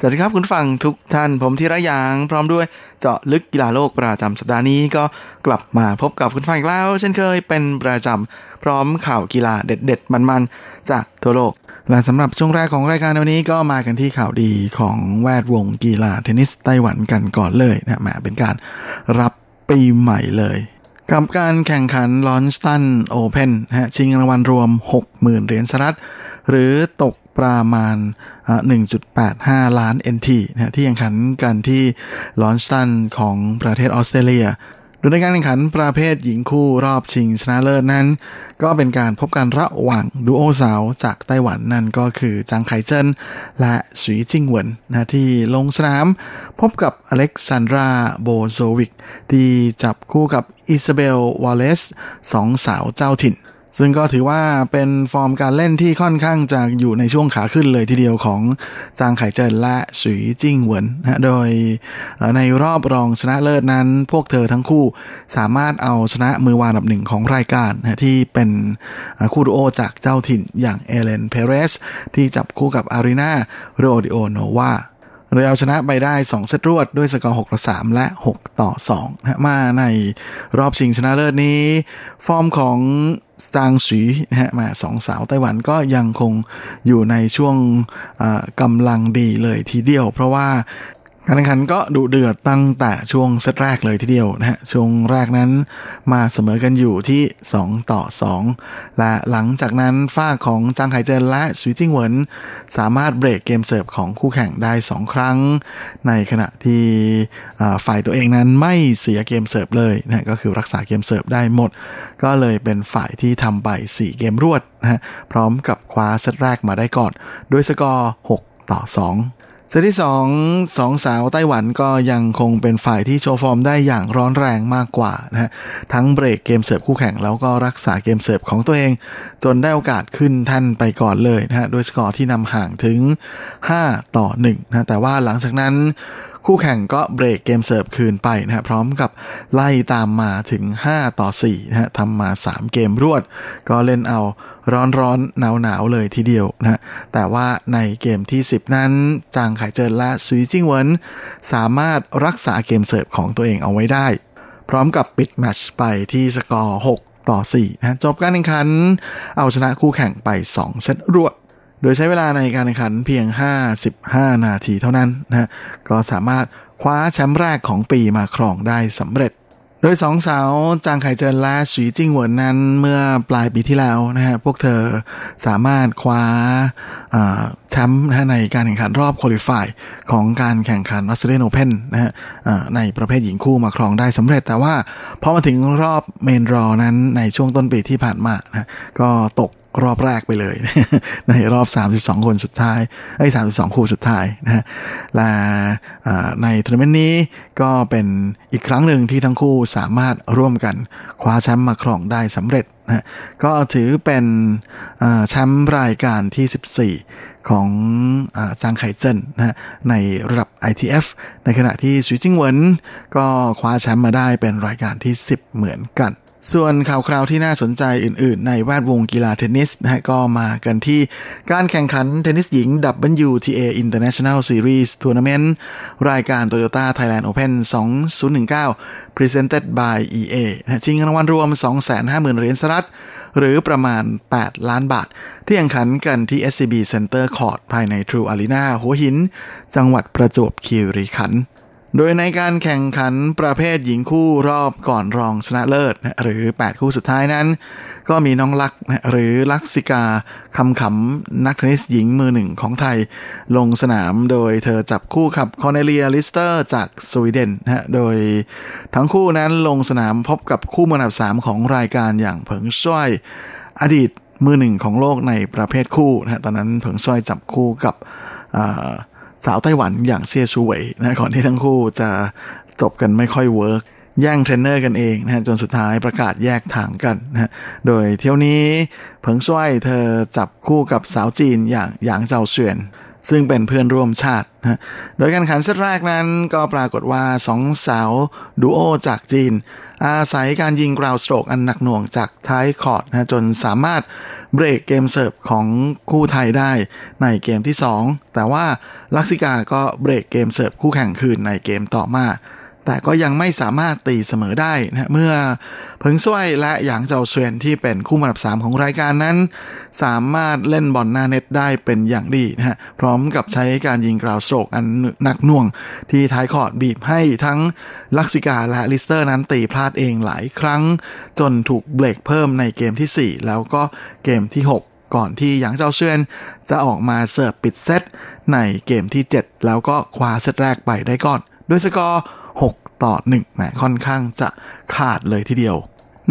สวัสดีครับคุณฟังทุกท่านผมธีระยาง พร้อมด้วยเจาะลึกกีฬาโลกประจำสัปดาห์นี้ก็กลับมาพบกับคุณฟังอีกแล้ว เช่นเคยเป็นประจำพร้อมข่าวกีฬาเด็ด ๆ มันๆ จากทั่วโลก และสำหรับช่วงแรกของรายการวันนี้ก็มากันที่ข่าวดีของแวดวงกีฬาเทนนิสไต้หวันกันก่อนเลยนะมาเป็นการรับปีใหม่เลย กับการแข่งขันลอนสตันโอเพนฮะชิงรางวัลรวม 60,000 เหรียญสหรัฐ หรือตกประมาณ 1.85 ล้าน NT นะที่แข่งขันกันที่ลอนสตันของประเทศออสเตรเลีย โดยในการแข่งขันประเภทหญิงคู่รอบชิงชนะเลิศนั้น ก็เป็นการพบกันระหว่างดูโอสาวจากไต้หวันนั่นก็คือจางไคเจินและซุยจิงเหวินนะที่ลงสนาม พบกับอเล็กซานดราโบโซวิก ที่จับคู่กับอิซาเบลวอลเลสสองสาวเจ้าถิ่น ซึ่งก็ถือว่าเป็นฟอร์มการเล่นที่ค่อนข้างจะอยู่ในช่วงขาขึ้นเลยทีเดียวของจางไข่เจินและสุยจิ้งเหวินนะโดยในรอบรองชนะเลิศนั้น พวกเธอทั้งคู่สามารถเอาชนะมือวางอันดับหนึ่งของรายการนะที่เป็นคู่ดูโอจากเจ้าถิ่นอย่างเอเลนเพเรสที่จับคู่กับอารีนาโรดิโอโนวา โดยเอาชนะไปได้ 2 เซตรวดด้วยสกอร์ 6 ต่อ 3 และ 6 ต่อ2นะมาในรอบชิงชนะเลิศนี้ ฟอร์มของจางสีนะฮะมาสองสาวไต้หวันก็ยังคงอยู่ในช่วงกำลังดีเลยทีเดียว เพราะว่า การแข่งขันก็ดุเดือดตั้งแต่ช่วงเซตแรกเลยทีเดียวนะฮะช่วงแรกนั้นมาเสมอกันอยู่ที่ 2 ต่อ 2 และหลังจากนั้นฝ่ายของจางไคเจินและซุยจิงเหวินสามารถเบรกเกมเสิร์ฟของคู่แข่งได้ 2 ครั้ง ในขณะที่ฝ่ายตัวเองนั้นไม่เสียเกมเสิร์ฟเลยนะก็คือรักษาเกมเสิร์ฟได้หมด ก็เลยเป็นฝ่ายที่ทำไป 4 เกมรวดนะฮะพร้อมกับคว้าเซตแรกมาได้ก่อน ด้วยสกอร์ 6 ต่อ 2 เซตที่สองสองสาวไต้หวันก็ยังคงเป็นฝ่ายที่โชว์ฟอร์มได้อย่างร้อนแรงมากกว่านะฮะทั้งเบรกเกมเสิร์ฟคู่แข่งแล้วก็รักษาเกมเสิร์ฟของตัวเอง จนได้โอกาสขึ้นแท่นไปก่อนเลยนะฮะโดยสกอร์ที่นำห่างถึง 5 ต่อ1นะแต่ว่าหลังจากนั้น คู่แข่งก็เบรกเกมเสิร์ฟคืนไปนะฮะพร้อมกับไล่ตามมาถึง 5 ต่อ4นะฮะทำมา 3 เกมรวด ก็เล่นเอาร้อนร้อนหนาวหนาวเลยทีเดียวนะฮะแต่ว่าในเกมที่ 10 นั้น จางไคเจินและซุยจิงเหวินสามารถรักษาเกมเสิร์ฟของตัวเองเอาไว้ได้ พร้อมกับปิดแมตช์ไปที่สกอร์ 6 ต่อ4นะจบการแข่งขัน เอาชนะคู่แข่งไป 2 เซตรวด โดยใช้เวลาในการแข่งขันเพียง 55 นาทีเท่านั้นนะก็สามารถคว้าแชมป์แรกของปีมาครองได้สำเร็จ โดยสองสาวจางไข่เจินและสีจิ้งเหวินนั้นเมื่อปลายปีที่แล้วนะฮะพวกเธอสามารถคว้าแชมป์ในการแข่งขันรอบคุริฟายของการแข่งขันออสเตรเลียนโอเพนนะฮะในประเภทหญิงคู่มาครองได้สำเร็จ แต่ว่าพอมาถึงรอบเมนรอนั้นในช่วงต้นปีที่ผ่านมานะก็ตก รอบแรกไปเลย ในรอบ 32 คนสุดท้ายไอ้32 คู่สุดท้ายนะฮะและในทัวร์นาเมนต์นี้ก็เป็นอีกครั้งหนึ่งที่ทั้งคู่สามารถร่วมกันคว้าแชมป์มาครองได้สำเร็จนะก็ถือเป็นแชมป์รายการที่ 14 ของอจางไคเจินนะฮะในระดับ ITF ในขณะที่สุยจิงเหวินก็คว้าแชมป์มาได้เป็นรายการที่ 10 เหมือนกัน ส่วนข่าวคราวที่น่าสนใจอื่น ๆ ในแวดวงกีฬาเทนนิสนะฮะก็มากันที่การแข่งขันเทนนิสหญิง WTA International Series Tournament รายการ Toyota Thailand Open 2019 Presented by EA นะชิงรางวัลรวม 250,000 เหรียญสหรัฐ หรือประมาณ 8 ล้านบาท ที่แข่งขันกันที่ SCB Center Court ภายใน True Arena หัวหิน จังหวัดประจวบคีรีขันธ์ โดยในการแข่งขันประเภทหญิงคู่รอบก่อนรองชนะเลิศหรือ 8 คู่สุดท้ายนั้น ก็มีน้องลักซ์หรือลักษิกาคำขำนักเทนนิสหญิงมือหนึ่งของไทย ลงสนามโดยเธอจับคู่กับคอร์เนเลียลิสเตอร์จากสวีเดนนะโดยทั้งคู่นั้นลงสนามพบกับคู่มืออันดับ 3 ของรายการอย่างเผิงซ่วยอดีตมือหนึ่งของโลกในประเภทคู่นะตอนนั้นเผิงซ่วยจับคู่กับ สาวไต้หวันอย่างเซียชูเวยนะก่อนที่ทั้งคู่จะจบกันไม่ค่อย work แย่งเทรนเนอร์กันเองนะจนสุดท้ายประกาศแยกทางกันนะโดยเที่ยวนี้เผิงซ่วยเธอจับคู่กับสาวจีนอย่างหยางเจาเซวียน ซึ่งเป็นเพื่อนร่วมชาตินะโดยการแข่งขันเซตแรกนั้นก็ปรากฏว่าสองสาวดูโอจากจีน อาศัยการยิง groundstroke อันหนักหน่วงจากท้ายคอร์ตนะจนสามารถเบรกเกมเสิร์ฟของคู่ไทยได้ในเกมที่ 2 แต่ว่าลักษิกาก็เบรกเกมเสิร์ฟคู่แข่งคืนในเกมต่อมา แต่ก็ยังไม่สามารถตีเสมอได้นะเมื่อเผิงซ่วยและหยางเจาเซวียนที่เป็นคู่อันดับ 3 ของรายการนั้น สามารถเล่นบอลหน้าเน็ตได้เป็นอย่างดีนะฮะพร้อมกับใช้การยิง groundstroke อันหนักหน่วง ที่ท้ายคอร์ตบีบให้ทั้งลักษิกาและลิสเตอร์นั้นตีพลาดเองหลายครั้ง จนถูกเบรกเพิ่มในเกมที่ 4 แล้วก็เกมที่ 6ก่อนที่หยางเจ้าเซียนจะออกมาเสิร์ฟปิดเซตในเกมที่ 7 แล้วก็คว้าเซตแรกไปได้ก่อน ด้วยสกอร์ 6 ต่อ1แหมค่อนข้างจะขาดเลยทีเดียว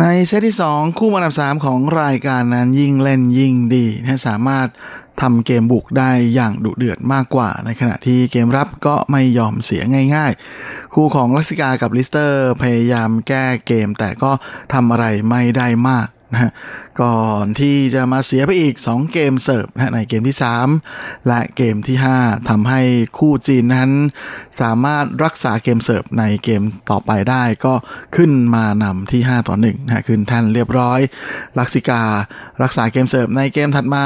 ในเซตที่ 2 คู่มันดับ 3 ของรายการนั้นยิ่งเล่นยิ่งดีนะสามารถทำเกมบุกได้อย่างดุเดือดมากกว่า ในขณะที่เกมรับก็ไม่ยอมเสียง่าย ๆ คู่ของลักษิกากับลิสเตอร์พยายามแก้เกมแต่ก็ทำอะไรไม่ได้มาก นะฮะก่อนที่จะมาเสียไปอีก 2 เกมเสิร์ฟนะในเกมที่ 3 และเกมที่ 5ทำให้คู่จีนนั้น สามารถรักษาเกมเสิร์ฟในเกมต่อไปได้ก็ขึ้นมานำที่ 5 ต่อ1นะขึ้นแท่นเรียบร้อย ลักษิกา รักษาเกมเสิร์ฟในเกมถัดมา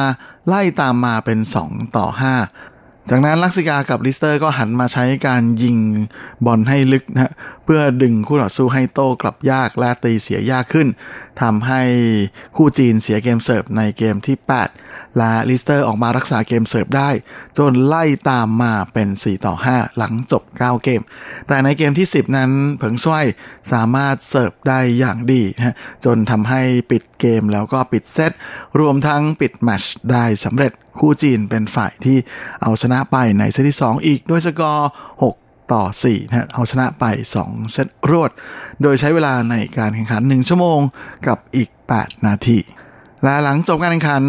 ไล่ตามมาเป็น 2 ต่อ 5จากนั้นลักษิกากับลิสเตอร์ก็หันมาใช้การยิงบอลให้ลึกนะเพื่อดึงคู่ต่อสู้ให้โต้กลับยากและตีเสียยากขึ้น ทำให้คู่จีนเสียเกมเสิร์ฟในเกมที่ 8 และลิสเตอร์ออกมารักษาเกมเสิร์ฟได้ จนไล่ตามมาเป็น 4 ต่อ 5 หลังจบ 9 เกม แต่ในเกมที่ 10 นั้นเผิงซ่วยสามารถเสิร์ฟได้อย่างดีนะจนทำให้ปิดเกมแล้วก็ปิดเซตรวมทั้งปิดแมชได้สำเร็จคู่จีนเป็นฝ่ายที่เอาชนะไปในเซตที่ 2 อีกด้วยสกอร์ 6 ต่อ4นะเอาชนะไป 2 เซตรวด โดยใช้เวลาในการแข่งขัน 1 ชั่วโมงกับอีก 8 นาทีและหลังจบการแข่งขัน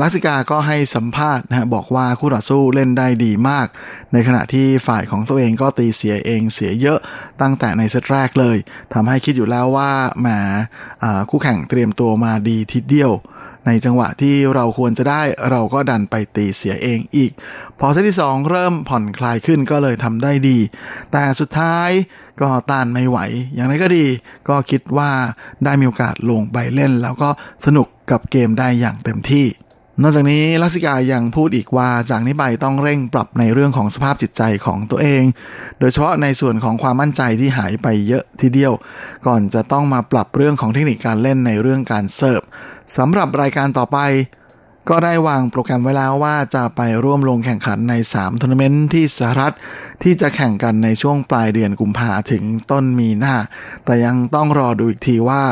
ลักซิกาก็ให้สัมภาษณ์นะบอกว่าคู่ต่อสู้เล่นได้ดีมาก ในขณะที่ฝ่ายของตัวเองก็ตีเสียเองเสียเยอะตั้งแต่ในเซตแรกเลยทำให้คิดอยู่แล้วว่าแหมคู่แข่งเตรียมตัวมาดีทีเดียวในจังหวะที่เราควรจะได้เราก็ดันไปตีเสียเองอีก พอเซตที่ 2 เริ่มผ่อนคลายขึ้นก็เลยทำได้ดี แต่สุดท้ายก็ต้านไม่ไหว อย่างไรก็ดี ก็คิดว่าได้มีโอกาสลงไปเล่น แล้วก็สนุกกับเกมได้อย่างเต็มที่ นอกจากนี้ลักษิกายังพูดอีกว่าจากนี้ไปต้องเร่งปรับในเรื่องของสภาพจิตใจของตัวเอง โดยเฉพาะในส่วนของความมั่นใจที่หายไปเยอะทีเดียว ก่อนจะต้องมาปรับเรื่องของเทคนิคการเล่นในเรื่องการเสิร์ฟสำหรับรายการต่อไป ก็ได้วางโปรแกรมไว้แล้วว่าจะไปร่วมลงแข่งขันใน3ทัวร์นาเมนต์ที่สหรัฐที่จะแข่งกันในช่วงปลายเดือนกุมภาถึงต้นมีนาแต่ยังต้องรอดูอีกทีว่า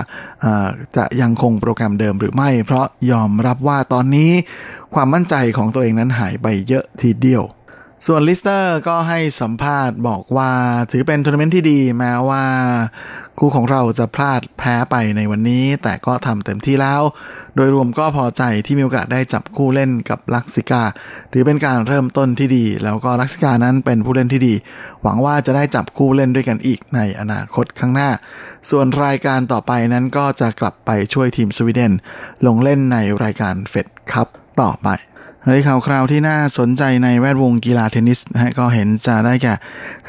จะยังคงโปรแกรมเดิมหรือไม่ เพราะยอมรับว่าตอนนี้ความมั่นใจของตัวเองนั้นหายไปเยอะทีเดียว ส่วนลิสเตอร์ก็ให้สัมภาษณ์บอกว่าถือเป็นทัวร์นาเมนต์ที่ดีแม้ว่า คู่ของเราจะพลาดแพ้ไปในวันนี้ แต่ก็ทำเต็มที่แล้ว โดยรวมก็พอใจที่มีโอกาสได้จับคู่เล่นกับลักษิกาถือเป็นการเริ่มต้นที่ดี แล้วก็ลักษิกานั้นเป็นผู้เล่นที่ดี หวังว่าจะได้จับคู่เล่นด้วยกันอีกในอนาคตข้างหน้า ส่วนรายการต่อไปนั้นก็จะกลับไปช่วยทีมสวีเดน ลงเล่นในรายการเฟดคัพต่อไป ในข่าวคราวที่น่าสนใจในแวดวงกีฬาเทนนิสนะฮะก็เห็นจะได้แก่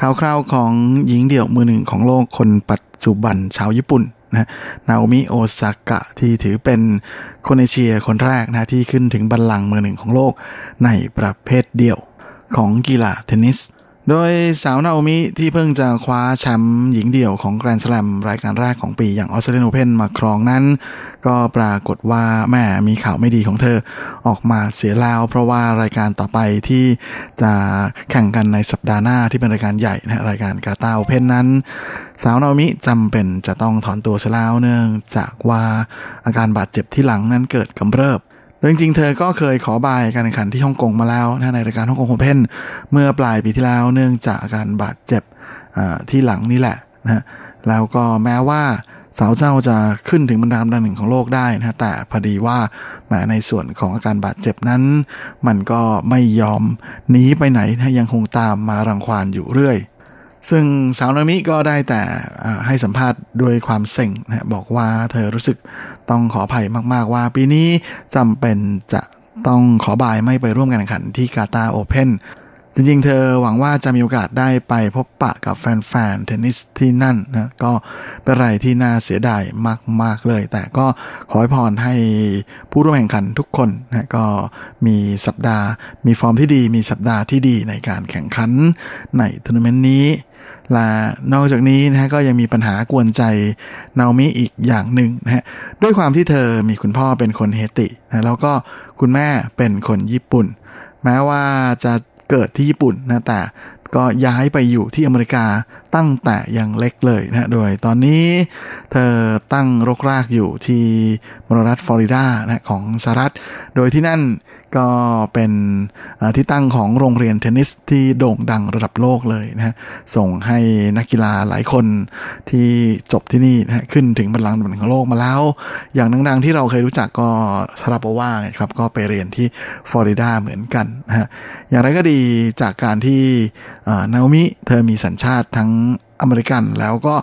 ข่าวคราวของหญิงเดี่ยวมือหนึ่งของโลกคนปัจจุบันชาวญี่ปุ่นนะนาโอมิโอซากะที่ถือเป็นคนเอเชียคนแรกนะที่ขึ้นถึงบัลลังก์มือหนึ่งของโลกในประเภทเดี่ยวของกีฬาเทนนิส โดยสาวนาโอมิที่เพิ่งจะคว้าแชมป์หญิงเดี่ยวของแกรนด์สแลมรายการแรกของปีอย่างออสเตรเลียนโอเพนมาครองนั้น ก็ปรากฏว่าแม่มีข่าวไม่ดีของเธอออกมาเสียแล้ว เพราะว่ารายการต่อไปที่จะแข่งกันในสัปดาห์หน้าที่เป็นรายการใหญ่นะรายการกาตาโอเพนนั้น สาวนาโอมิจำเป็นจะต้องถอนตัวเสียแล้วเนื่องจากว่าอาการบาดเจ็บที่หลังนั้นเกิดกำเริบ โดยจริงๆเธอก็เคยขอบายการแข่งขันที่ฮ่องกงมาแล้วนะในรายการฮ่องกงโอเพนเมื่อปลายปีที่แล้วเนื่องจากอาการบาดเจ็บที่หลังนี่แหละนะแล้วก็แม้ว่าสาวเจ้าจะขึ้นถึงบรรดาอันดับหนึ่งของโลกได้นะแต่พอดีว่าแม้ในส่วนของอาการบาดเจ็บนั้น มันก็ไม่ยอมหนีไปไหนนะยังคงตามมารังควานอยู่เรื่อย ซึ่งสาวนามิก็ได้แต่ให้สัมภาษณ์ด้วยความเซ็งนะบอกว่าเธอรู้สึกต้องขออภัยมาก ๆ ว่าปีนี้จำเป็นจะต้องขอบายไม่ไปร่วมการแข่งขันที่กาตาโอเพน จริงๆ เธอหวังว่าจะมีโอกาสได้ไปพบปะกับแฟนๆ เทนนิสที่นั่นนะก็เป็นอะไรที่น่าเสียดายมากๆเลย แต่ก็ขอให้พรให้ผู้ร่วมแข่งขันทุกคนนะก็มีสัปดาห์ มีฟอร์มที่ดีมีสัปดาห์ที่ดีในการแข่งขันในทัวร์นาเมนต์นี้และนอกจากนี้นะฮะก็ยังมีปัญหากวนใจนาโอมิอีกอย่างหนึ่งนะฮะด้วยความที่เธอมีคุณพ่อเป็นคนเฮตินะแล้วก็คุณแม่เป็นคนญี่ปุ่น แม้ว่าจะ เกิดที่ญี่ปุ่นนะแต่ก็ย้ายไปอยู่ที่อเมริกาตั้งแต่ยังเล็กเลยนะโดยตอนนี้เธอตั้งรกรากอยู่ที่มรรัฐฟลอริดานะของสหรัฐ โดยที่นั่นก็เป็นที่ตั้งของโรงเรียนเทนนิสที่โด่งดังระดับโลกเลยนะฮะ ส่งให้นักกีฬาหลายคนที่จบที่นี่นะขึ้นถึงบัลลังก์ของโลกมาแล้ว อย่างดังๆที่เราเคยรู้จักก็ซาราโปวาครับ ก็ไปเรียนที่ฟลอริดาเหมือนกันนะฮะ อย่างไรก็ดีจากการที่นาโอมิเธอมีสัญชาติทั้ง อเมริกันแล้วก็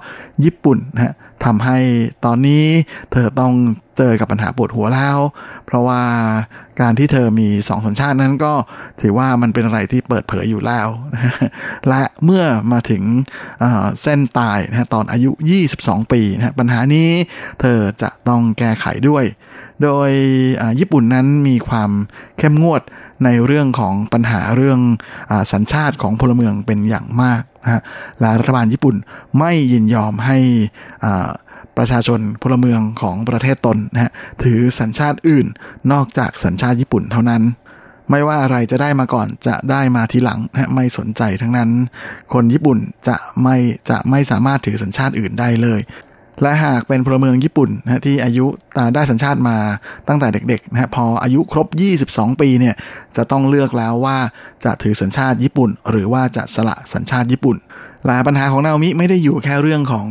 ญี่ปุ่นนะฮะทำให้ตอนนี้เธอต้องเจอกับปัญหาปวดหัวแล้ว เพราะว่าการที่เธอมีสองสัญชาตินั้นก็ถือว่ามันเป็นอะไรที่เปิดเผยอยู่แล้ว และเมื่อมาถึงเส้นตายนะตอนอายุ 22 ปีนะปัญหานี้เธอจะต้องแก้ไขด้วย โดยญี่ปุ่นนั้นมีความเข้มงวดในเรื่องของปัญหาเรื่องอสัญชาติของพลเมืองเป็นอย่างมาก นะและรัฐบาลญี่ปุ่นไม่ยินยอมให้ประชาชนพลเมืองของประเทศตนนะฮะถือสัญชาติอื่นนอกจากสัญชาติญี่ปุ่นเท่านั้น ไม่ว่าอะไรจะได้มาก่อนจะได้มาทีหลังนะไม่สนใจทั้งนั้น คนญี่ปุ่นจะไม่จะไม่สามารถถือสัญชาติอื่นได้เลย และหากเป็นพลเมืองญี่ปุ่นนะที่อายุได้สัญชาติมาตั้งแต่เด็กๆนะพออายุครบ 22 ปีเนี่ยจะต้องเลือกแล้วว่าจะถือสัญชาติญี่ปุ่น หรือว่าจะสละสัญชาติญี่ปุ่นและปัญหาของนาโอมิไม่ได้อยู่แค่เรื่องของ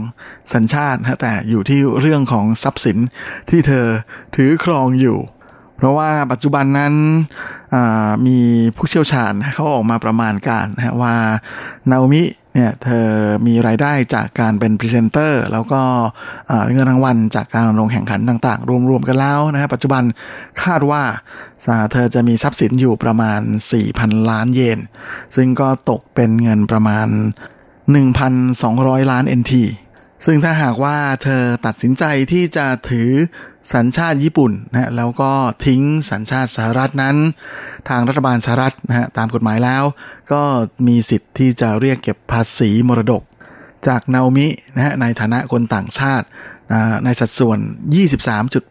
สัญชาตินะแต่อยู่ที่เรื่องของทรัพย์สินที่เธอถือครองอยู่ เพราะว่าปัจจุบันนั้นมีผู้เชี่ยวชาญเขาออกมาประมาณการนะว่านาโอมิเนี่ยเธอมีรายได้จากการเป็นพรีเซนเตอร์ แล้วก็เงินรางวัลจากการลงแข่งขันต่าง ๆ รวม ๆ กันแล้วนะฮะปัจจุบันคาดว่าเธอจะมีทรัพย์สินอยู่ประมาณ 4,000 ล้านเยน ซึ่งก็ตกเป็นเงินประมาณ 1,200 ล้าน NT ซึ่งถ้าหากว่าเธอตัดสินใจที่จะถือ สัญชาติญี่ปุ่นนะแล้วก็ทิ้งสัญชาติสหรัฐนั้น ทางรัฐบาลสหรัฐนะฮะตามกฎหมายแล้ว ก็มีสิทธิ์ที่จะเรียกเก็บภาษีมรดก จากนาโอมินะฮะในฐานะคนต่างชาติในสัดส่วน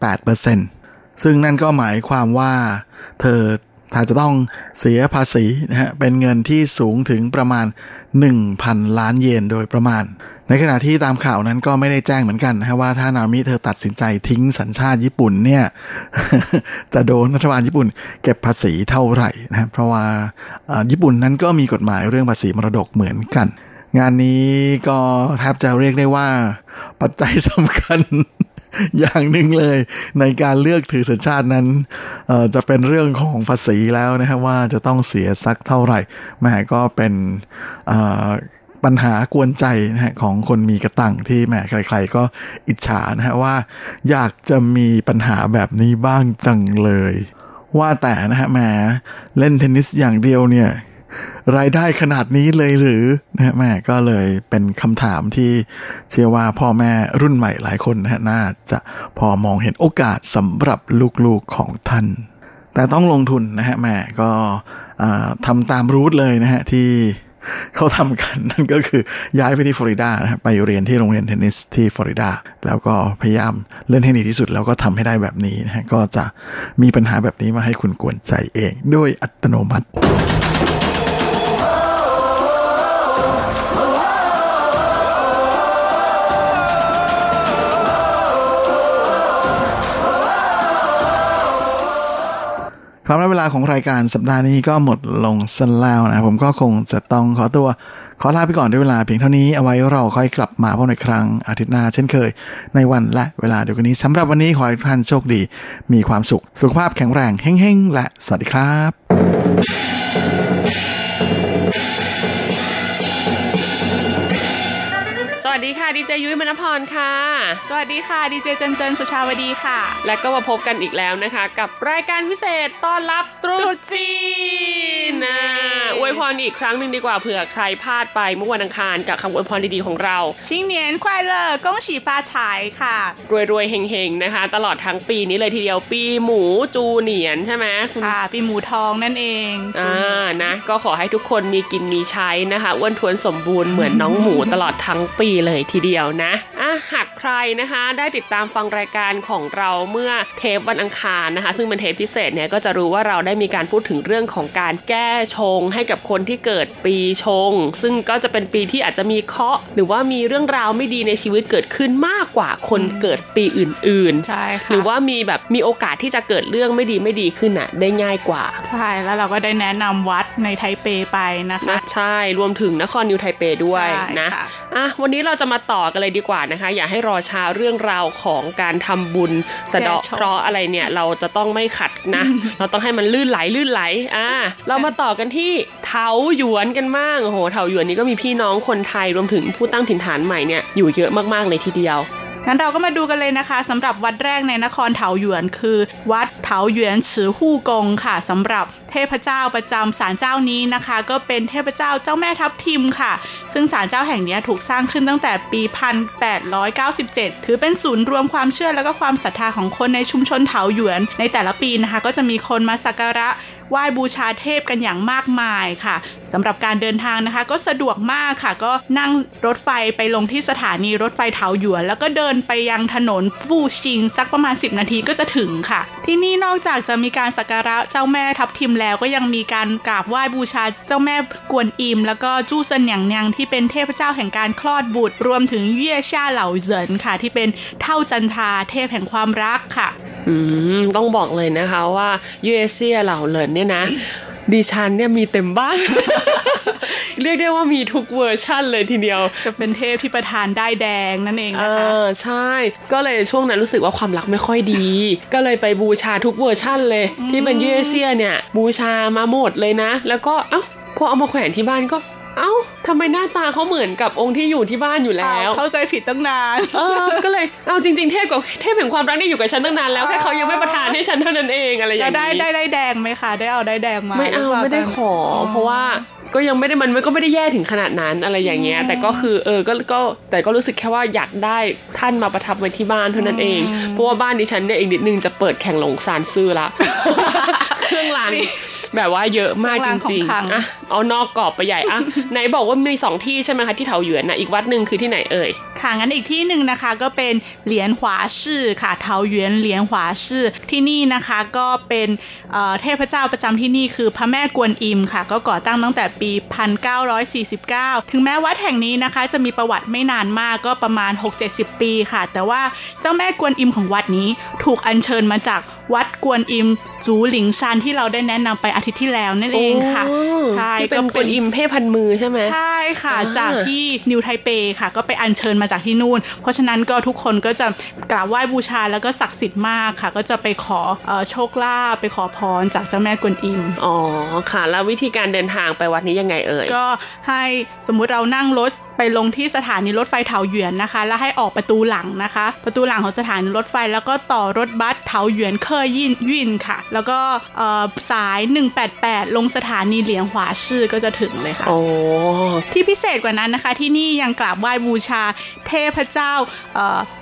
23.8%ซึ่งนั่นก็หมายความว่าเธอ ถ้าจะต้องเสียภาษีนะฮะเป็นเงินที่สูงถึงประมาณ 1,000 ล้านเยนโดยประมาณ ในขณะที่ตามข่าวนั้นก็ไม่ได้แจ้งเหมือนกันนะว่าถ้านามิเธอตัดสินใจทิ้งสัญชาติญี่ปุ่นเนี่ยจะโดนรัฐบาลญี่ปุ่น เก็บภาษีเท่าไหร่นะเพราะว่าญี่ปุ่นนั้นก็มีกฎหมายเรื่องภาษีมรดกเหมือนกัน งานนี้ก็แทบจะเรียกได้ว่า ปัจจัยสำคัญ อย่างหนึ่งเลย ในการเลือกถือสัญชาตินั้นจะเป็นเรื่องของภาษีแล้วนะครับว่าจะต้องเสียสักเท่าไหร่แม่ก็เป็นปัญหากวนใจนะฮะของคนมีกระตังที่แหมใคร ๆ ก็อิจฉานะฮะว่า อยากจะมีปัญหาแบบนี้บ้างจังเลย ว่าแต่นะฮะแหมเล่นเทนนิสอย่างเดียวเนี่ย รายได้ขนาดนี้เลยหรือนะฮะแม่ก็เลยเป็นคำถามที่เชื่อว่าพ่อแม่รุ่นใหม่หลายคนนะฮะน่าจะพอมองเห็นโอกาสสำหรับลูกๆของท่าน แต่ต้องลงทุนนะฮะแม่ก็ทำตามรูทเลยนะฮะที่เขาทำกันนั่นก็คือย้ายไปที่ฟลอริดานะไปเรียนที่โรงเรียนเทนนิสที่ฟลอริดา แล้วก็พยายามเล่นให้ดีที่สุด แล้วก็ทำให้ได้แบบนี้นะฮะก็จะมีปัญหาแบบนี้มาให้คุณกวนใจเอง ด้วยอัตโนมัติ ครับและเวลาของรายการสัปดาห์นี้ก็หมดลงสั้นแล้วนะผมก็คงจะต้องขอตัว ขอลาไปก่อนด้วยเวลาเพียงเท่านี้เอาไว้เราค่อยกลับมาพบในครั้งอาทิตย์หน้าเช่นเคย ในวันและเวลาเดียวกันนี้สำหรับวันนี้ขอให้ทุกท่านโชคดี มีความสุข สุขภาพแข็งแรงเฮ้งๆและสวัสดีครับ วัสดีค่ะดีเจยุ้ยมณพรค่ะ สวัสดีค่ะดีเจเจนเจนสุชาวดีค่ะ และก็มาพบกันอีกแล้วนะคะ กับรายการพิเศษต้อนรับตรุษจีนนะ อวยพรอีกครั้งหนึ่งดีกว่าเผื่อใครพลาดไปเมื่อวันอังคารกับคำอวยพรดีๆของเราชิงเนียนควายเลอร์กงฉีฟ้าฉายค่ะ รวยๆเฮงๆนะคะ ตลอดทั้งปีนี้เลยทีเดียวปีหมูจูเนียนใช่ไหมค่ะปีหมูทองนั่นเองอ่านะ ก็ขอให้ทุกคนมีกินมีใช้นะคะอ้วนท้วนสมบูรณ์เหมือนน้องหมูตลอดทั้งปีเลยทีเดียวนะอะหากใครนะคะได้ติดตามฟังรายการของเราเมื่อเทปวันอังคารนะคะ ซึ่งเป็นเทปพิเศษเนี่ยก็จะรู้ว่าเราได้มีการพูดถึงเรื่องของการแก้ชงให้กับคนที่เกิดปีชง ซึ่งก็จะเป็นปีที่อาจจะมีเคราะห์หรือว่ามีเรื่องราวไม่ดีในชีวิตเกิดขึ้นมากกว่าคนเกิดปีอื่นๆใช่ค่ะหรือว่ามีแบบมีโอกาสที่จะเกิดเรื่องไม่ดีไม่ดีขึ้นอะได้ง่ายกว่า ใช่แล้วเราก็ได้แนะนำวัดในไทเปไปนะคะนะใช่รวมถึงนครนิวไทเปด้วยนะอะวันนี้เราจะมาต่อกันเลยดีกว่านะคะ อย่าให้รอช้าเรื่องราวของการทำบุญสะเดาะเคราะห์อะไรเนี่ยเราจะต้องไม่ขัดนะ เราต้องให้มันลื่นไหลลื่นไหลอะเรามาต่อกันที่เถาหยวนกันมากโอ้โหเถาหยวนนี้ก็มีพี่น้องคนไทยรวมถึงผู้ตั้งถิ่นฐานใหม่เนี่ยอยู่เยอะมากๆเลยทีเดียวงั้นเราก็มาดูกันเลยนะคะสำหรับวัดแรกในนครเถาหยวนคือ วัดเถาหยวนฉือฮู่กงค่ะสำหรับเทพเจ้าประจำศาลเจ้านี้นะคะ ก็เป็นเทพเจ้าเจ้าแม่ทับทิมค่ะ ซึ่งศาลเจ้าแห่งนี้ถูกสร้างขึ้นตั้งแต่ปี 1897 ถือเป็นศูนย์รวมความเชื่อและก็ความศรัทธาของคนในชุมชนเถาหยวน ในแต่ละปีนะคะ ก็จะมีคนมาสักการะ ไหว้บูชาเทพกันอย่างมากมายค่ะสำหรับการเดินทางนะคะ ก็สะดวกมากค่ะ ก็นั่งรถไฟไปลงที่สถานีรถไฟเถาหยวน แล้วก็เดินไปยังถนนฟูชิง สักประมาณ 10 นาทีก็จะถึงค่ะ ที่นี่นอกจากจะมีการสักการะเจ้าแม่ทับทิมแล้วก็ยังมีการกราบไหว้บูชาเจ้าแม่กวนอิม แล้วก็จู้เซิงเหนียงเหนียงที่เป็นเทพเจ้าแห่งการคลอดบุตร รวมถึงเย่ว์เซี่ยเหล่าเหรินค่ะ ที่เป็นเฒ่าจันทราเทพแห่งความรักค่ะ อืมต้องบอกเลยนะคะว่าเย่ว์เซี่ยเหล่าเหรินเนี่ยนะดิฉันเนี่ยมีเต็มบ้าน เรียกได้ว่ามีทุกเวอร์ชั่นเลยทีเดียว จะเป็นเทพที่ประทานด้ายแดงนั่นเองนะคะใช่ ก็เลยช่วงนั้นรู้สึกว่าความรักไม่ค่อยดี ก็เลยไปบูชาทุกเวอร์ชั่นเลย ที่เป็นยูเอเซียเนี่ย บูชามาหมดเลยนะ แล้วก็ เอ้าพอเอามาแขวนที่บ้านก็ เอ้าทำไมหน้าตาเขาเหมือนกับองค์ที่อยู่ที่บ้านอยู่แล้ว เข้าใจผิดตั้งนาน เออ ก็เลย เอาจริง ๆ เทพกับเทพแห่งความรักนี่อยู่กับฉันตั้งนานแล้วแค่เขายังไม่ประทานให้ฉันเท่านั้นเองอะไรอย่างนี้ได้ได้ได้แดงไหมคะได้เอาได้แดงมาไม่เอาไม่ได้ขอ เพราะว่าก็ยังไม่ได้มันก็ไม่ได้แย่ถึงขนาดนั้นอะไรอย่างเงี้ย แต่ก็คือเออก็ก็แต่ก็รู้สึกแค่ว่าอยากได้ท่านมาประทับไว้ที่บ้านเท่านั้นเอง เพราะว่าบ้านดิฉันเนี่ยอีกนิดนึงจะเปิดแข่งหลงซานซื่อละเครื่องราง แบบว่าเยอะมากจริงๆอะเอานอกกรอบไปใหญ่อะไหนบอกว่ามีสองที่ใช่ไหมคะที่เถาหยวนนะอีกวัดหนึ่งคือที่ไหนเอ่ยค่ะงั้นอีกที่หนึ่งนะคะก็เป็นเหรียญหวาชื่อค่ะเถาหยวนเหรียญหวาชื่อที่นี่นะคะก็เป็นเทพเจ้าประจำที่นี่คือพระแม่กวนอิมค่ะ ก็ก่อตั้งตั้งแต่ปี 1949 ถึงแม้วัดแห่งนี้นะคะ จะมีประวัติไม่นานมากก็ประมาณ 6-70 ปีค่ะ แต่ว่าเจ้าแม่กวนอิมของวัดนี้ถูกอัญเชิญมาจาก วัดกวนอิมจูหลิงชันที่เราได้แนะนำไปอาทิตย์ที่แล้วนั่นเองค่ะใช่ก็เป็นกวนอิมปางพันมือใช่ไหมใช่ค่ะ จากที่นิวไทเปค่ะ ก็ไปอัญเชิญมาจากที่นู่น เพราะฉะนั้นก็ทุกคนก็จะกราบไหว้บูชาแล้วก็ศักดิ์สิทธิ์มากค่ะ ก็จะไปขอโชคลาภไปขอพรจากเจ้าแม่กวนอิมอ๋อค่ะ แล้ววิธีการเดินทางไปวัดนี้ยังไงเอ่ยก็ให้สมมุติเรานั่งรถ ไปลงที่สถานีรถไฟเถาหยวนนะคะ แล้วให้ออกประตูหลังนะคะ ประตูหลังของสถานีรถไฟแล้วก็ต่อรถบัสเถาหยวนเคยยินยินค่ะ แล้วก็สาย 188 ลงสถานีเหลียงหวาชื่อก็จะถึงเลยค่ะโอ้ที่พิเศษกว่านั้นนะคะ ที่นี่ยังกราบไหว้บูชาเทพเจ้า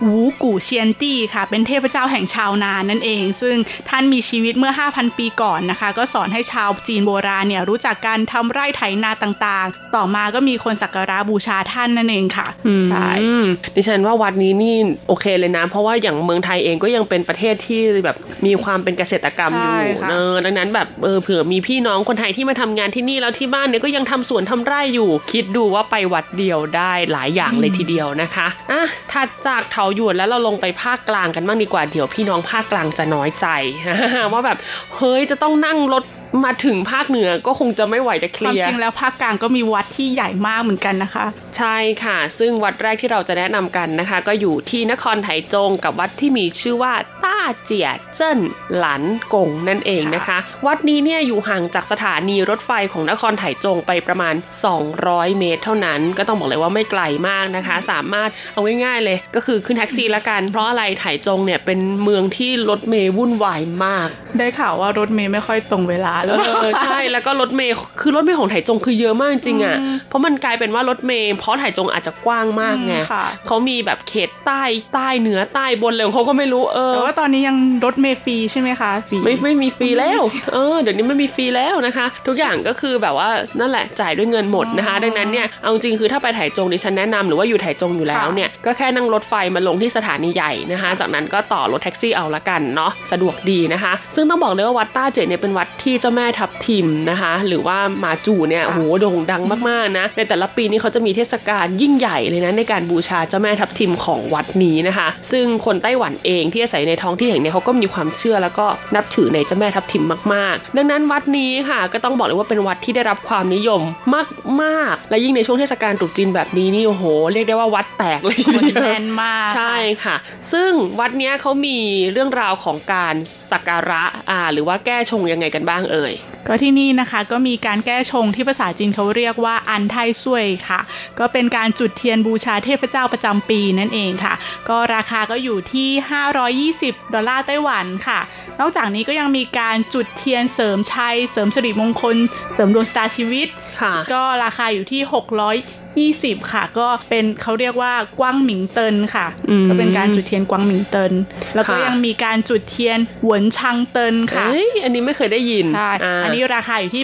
หูกู่เชียนตี้ค่ะ เป็นเทพเจ้าแห่งชาวนานั่นเอง ซึ่งท่านมีชีวิตเมื่อ 5,000 ปีก่อนนะคะ ก็สอนให้ชาวจีนโบราณเนี่ยรู้จักการทำไร่ไถนาต่างๆ ต่อมาก็มีคนสักการะบูชาท่านนั่นเองค่ะใช่ดิฉันว่าวัดนี้นี่โอเคเลยนะ เพราะว่าอย่างเมืองไทยเองก็ยังเป็นประเทศที่แบบมีความเป็นเกษตรกรรมอยู่เออดังนั้นแบบเออเผื่อมีพี่น้องคนไทยที่มาทำงานที่นี่แล้วที่บ้านเนี่ยก็ยังทำสวนทำไร่อยู่ คิดดูว่าไปวัดเดียวได้หลายอย่างเลยทีเดียวนะคะอะถัดจากเถาหยวนแล้วเราลงไปภาคกลางกันบ้างดีกว่าเดี๋ยวพี่น้องภาคกลางจะน้อยใจว่าแบบเฮ้ยจะต้องนั่งรถ มาถึงภาคเหนือก็คงจะไม่ไหวจะเคลียร์ความจริงแล้วภาคกลางก็มีวัดที่ใหญ่มากเหมือนกันนะคะ ใช่ค่ะ ซึ่งวัดแรกที่เราจะแนะนำกันนะคะ ก็อยู่ที่นครไถจงกับวัดที่มีชื่อว่าต้าเจียเจิ้นหลันกงนั่นเองนะคะ วัดนี้เนี่ยอยู่ห่างจากสถานีรถไฟของนครไถจงไปประมาณ 200 เมตร เท่านั้น ก็ต้องบอกเลยว่าไม่ไกลมากนะคะ สามารถเอาง่ายๆเลย ก็คือขึ้นแท็กซี่ละกัน เพราะอะไรไถจงเนี่ยเป็นเมืองที่รถเมย์วุ่นวายมาก ได้ข่าวว่ารถเมย์ไม่ค่อยตรงเวลาเลยใช่แล้วก็รถเมย์คือรถเมย์ของไถจงคือเยอะมากจริงอะเพราะมันกลายเป็นว่ารถเมย์เพราะไถจงอาจจะกว้างมากไงเขามีแบบเขตใต้ใต้เหนือใต้บนเลยเขาก็ไม่รู้เออแต่ว่าตอนนี้ยังรถเมย์ฟรีใช่ไหมคะไม่ไม่มีฟรีแล้วเออเดี๋ยวนี้ไม่มีฟรีแล้วนะคะ ทุกอย่างก็คือแบบว่านั่นแหละจ่ายด้วยเงินหมดนะคะ ดังนั้นเนี่ยเอาจริงคือถ้าไปไถจงดิฉันแนะนำหรือว่าอยู่ไถจงอยู่แล้วเนี่ยก็แค่นั่งรถไฟมาลงที่สถานีใหญ่นะคะ จากนั้นก็ต่อรถแท็กซี่เอาละกันเนาะสะดวกดีนะคะ ซึ่งต้องบอกเลยว่าวัดต้าเจเนี่ยเป็นวัดที่เจ้าแม่ทับทิมนะคะ หรือว่ามาจูเนี่ยโหโด่งดังมากๆนะในแต่ละปีนี้เขาจะมีเทศกาลยิ่งใหญ่เลยนะในการบูชาเจ้าแม่ทับทิมของวัดนี้นะคะ ซึ่งคนไต้หวันเองที่อาศัยในท้องที่แห่งนี้เขาก็มีความเชื่อแล้วก็นับถือในเจ้าแม่ทับทิมมากๆ ดังนั้นวัดนี้ค่ะก็ต้องบอกเลยว่าเป็นวัดที่ได้รับความนิยมมากๆ และยิ่งในช่วงเทศกาลตรุษจีนแบบนี้นี่โอ้โห เรียกได้ว่าวัดแตกเลยคนแน่นมากใช่ค่ะ ซึ่งวัดนี้เขามีเรื่องราวของการสักการะอ่าหรือว่าแก้ชงยังไงกันบ้างเอ่ยก็ที่นี่นะคะก็มีการแก้ชงที่ภาษาจีนเขาเรียกว่าอันไทซวยค่ะ ก็เป็นการจุดเทียนบูชาเทพเจ้าประจำปีนั่นเองค่ะ ก็ราคาก็อยู่ที่ 520 ดอลลาร์ไต้หวันค่ะ นอกจากนี้ก็ยังมีการจุดเทียนเสริมชัย เสริมสิริมงคล เสริมดวงชะตาชีวิต ก็ราคาอยู่ที่600 20 ค่ะ ก็เป็นเขาเรียกว่ากว้างหมิงเตินค่ะ ก็เป็นการจุดเทียนกว้างหมิงเติน แล้วก็ยังมีการจุดเทียนหวนชังเตินค่ะอันนี้ไม่เคยได้ยินใช่อันนี้ราคาอยู่ที่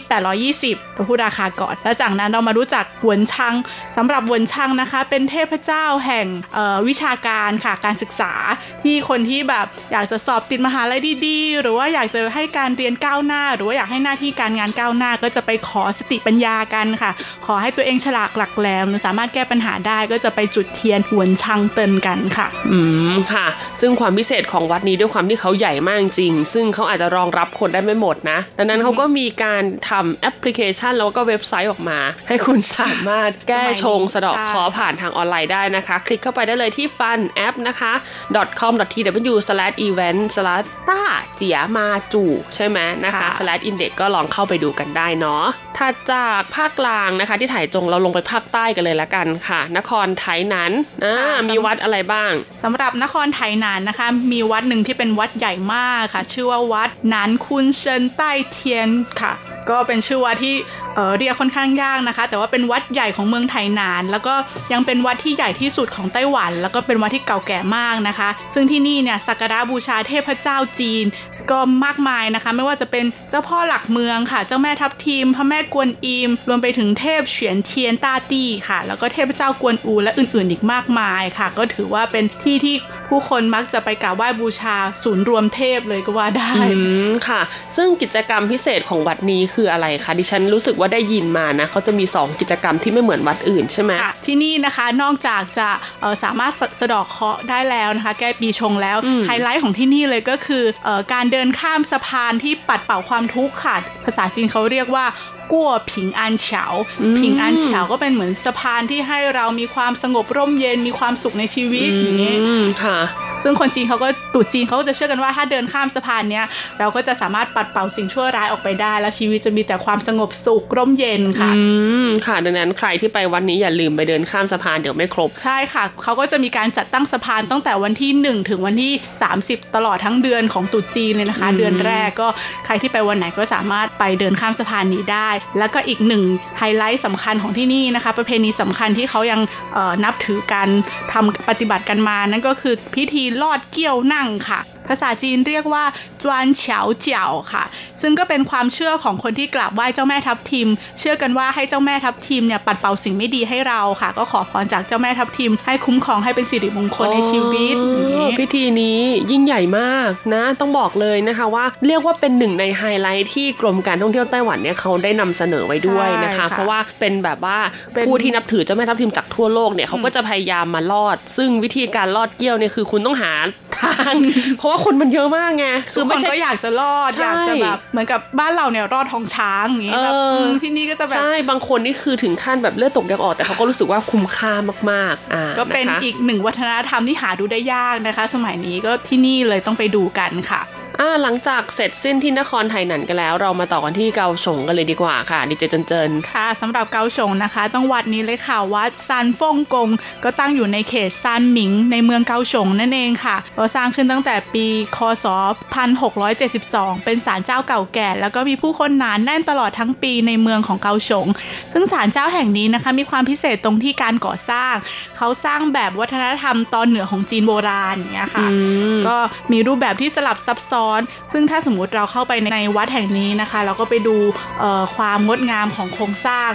820เราพูดราคาก่อน แล้วจากนั้นเรามารู้จักหวนชังสำหรับหวนชังนะคะ เป็นเทพเจ้าแห่งวิชาการค่ะการศึกษาที่คนที่แบบอยากจะสอบติดมหาลัยดีๆ หรือว่าอยากจะให้การเรียนก้าวหน้า หรือว่าอยากให้หน้าที่การงานก้าวหน้าก็จะไปขอสติปัญญากันค่ะ ขอให้ตัวเองฉลาดหลักแหลมสามารถแก้ปัญหาได้ก็จะไปจุดเทียนหวนชังเตินกันค่ะ อืมค่ะ ซึ่งความพิเศษของวัดนี้ด้วยความที่เขาใหญ่มากจริง ซึ่งเขาอาจจะรองรับคนได้ไม่หมดนะ ดังนั้นเขาก็มีการทำแอปพลิเคชันแล้วก็เว็บไซต์ออกมา ให้คุณสามารถแก้ชงสะเดาะเคราะห์ผ่านทางออนไลน์ได้นะคะ คลิกเข้าไปได้เลยที่ฟันแอปนะคะ com.tw/event/ ต้าเจียมาจูใช่ไหมนะคะ /index ก็ลองเข้าไปดูกันได้เนาะถัดจากภาคกลางนะคะ ที่ถ่ายจงเราลงไปภาคใต้กันเลยละกันค่ะ นครไทยนั้นมีวัดอะไรบ้างสำหรับนครไทยนานนะคะ มีวัดหนึ่งที่เป็นวัดใหญ่มากค่ะ ชื่อว่าวัดนานคุนเชินใต้เทียนค่ะก็เป็นชื่อวัดที่เรียกค่อนข้างยากนะคะ แต่ว่าเป็นวัดใหญ่ของเมืองไทยนาน แล้วก็ยังเป็นวัดที่ใหญ่ที่สุดของไต้หวัน แล้วก็เป็นวัดที่เก่าแก่มากนะคะ ซึ่งที่นี่เนี่ยสักการะบูชาเทพเจ้าจีน ก็มากมายนะคะ ไม่ว่าจะเป็นเจ้าพ่อหลักเมืองค่ะ เจ้าแม่ทับทิมพระแม่กวนอิม รวมไปถึงเทพเฉียนเทียนต้าตี้ค่ะ แล้วก็เทพเจ้ากวนอูและอื่นๆ อีกมากมายค่ะ ก็ถือว่าเป็นที่ที่ผู้คนมักจะไปกราบไหว้บูชาศูนย์รวมเทพเลยก็ว่าได้ค่ะ ซึ่งกิจกรรมพิเศษของวัดนี้คืออะไรคะดิฉันรู้สึกว่าได้ยินมานะเขาจะมี 2 กิจกรรมที่ไม่เหมือนวัดอื่นใช่ไหมที่นี่นะคะนอกจากจะสามารถสะดอกเคราะห์ได้แล้วนะคะ แก้ปีชงแล้วไฮไลท์ของที่นี่เลยก็คืออการเดินข้ามสะพานที่ปัดเป่าความทุกข์ค่ะภาษาจีนเขาเรียกว่า กัวผิงอันเฉาผิงอันเฉาก็เป็นเหมือนสะพานที่ให้เรามีความสงบร่มเย็นมีความสุขในชีวิตอย่างนี้ค่ะ ซึ่งคนจีนเขาก็ตุจีนเขาก็จะเชื่อกันว่าถ้าเดินข้ามสะพานเนี้ยเราก็จะสามารถปัดเป่าสิ่งชั่วร้ายออกไปได้ และชีวิตจะมีแต่ความสงบสุขร่มเย็นค่ะอืมค่ะ ดังนั้นใครที่ไปวันนี้อย่าลืมไปเดินข้ามสะพานเดี๋ยวไม่ครบ ใช่ค่ะเขาก็จะมีการจัดตั้งสะพานตั้งแต่วันที่ 1 ถึงวันที่ 30 ตลอดทั้งเดือนของตรุษจีนเลยนะคะ เดือนแรกก็ใครที่ไปวันไหนก็สามารถไปเดินข้ามสะพานนี้ได้แล้วก็อีกหนึ่งไฮไลท์สำคัญของที่นี่นะคะ ประเพณีสำคัญที่เขายังนับถือการทำปฏิบัติกันมา นั่นก็คือพิธีลอดเกี้ยวนั่งค่ะ ภาษาจีนเรียกว่าจวนเฉาเจียวค่ะ ซึ่งก็เป็นความเชื่อของคนที่กราบไหว้เจ้าแม่ทับทิม เชื่อกันว่าให้เจ้าแม่ทับทิมเนี่ยปัดเป่าสิ่งไม่ดีให้เราค่ะ ก็ขอพรจากเจ้าแม่ทับทิม ให้คุ้มครองให้เป็นสิริมงคลในชีวิตอย่างนี้พิธีนี้ยิ่งใหญ่มากนะ ต้องบอกเลยนะคะว่า เรียกว่าเป็นหนึ่งในไฮไลท์ที่กรมการท่องเที่ยวไต้หวันเนี่ยเขาได้นำเสนอไว้ด้วยนะคะใช่ค่ะเพราะว่าเป็นแบบว่าเป็นผู้ที่นับถือเจ้าแม่ทับทิมจากทั่วโลกเนี่ยเขาก็จะพยายามมาลอด ซึ่งวิธีการลอดเกี้ยวเนี่ยคือคุณต้องหา ทาง เพราะว่าคนมันเยอะมากไงคืคืออคไม่นใช่ก็อยากจะรอดใช่อยากจะแบบเหมือนกับบ้านเราเนี่ยรอดท้องช้างอย่างนี้แบบเอออืมที่นี่ก็จะแบบใช่บางคนนี่คือถึงขั้นแบบเลือดตกยังออกแต่เขาก็รู้สึกว่าคุ้มค่ามากๆอ่าก็เป็นะคะอีกหนึ่งวัฒนธรรมที่หาดูได้ยากนะคะ สมัยนี้ก็ที่นี่เลยต้องไปดูกันค่ะ อ่าหลังจากเสร็จสิ้นที่นครไทยหนันกันแล้ว เรามาต่อกันที่เกาสงกันเลยดีกว่าค่ะดิเจเจนเจินค่ะสำหรับเกาสงนะคะ ต้องวัดนี้เลยค่ะวัดซานฟงกง ก็ตั้งอยู่ในเขตซานหมิง ในเมืองเกาสงนั่นเองค่ะก็สร้างขึ้นตั้งแต่ปีคศ 1672 เป็นศาลเจ้าเก่าแก่ แล้วก็มีผู้คนหนานแน่นตลอดทั้งปีในเมืองของเกาสงซึ่งศาลเจ้าแห่งนี้นะคะมีความพิเศษตรงที่การก่อสร้าง เขาสร้างแบบวัฒนธรรมตอนเหนือของจีนโบราณอย่างเงี้ยค่ะก็มีรูปแบบที่สลับซับซ้อนซึ่งถ้าสมมุติเราเข้าไปในวัดแห่งนี้นะคะ เราก็ไปดูเอ่อความงดงามของโครงสร้าง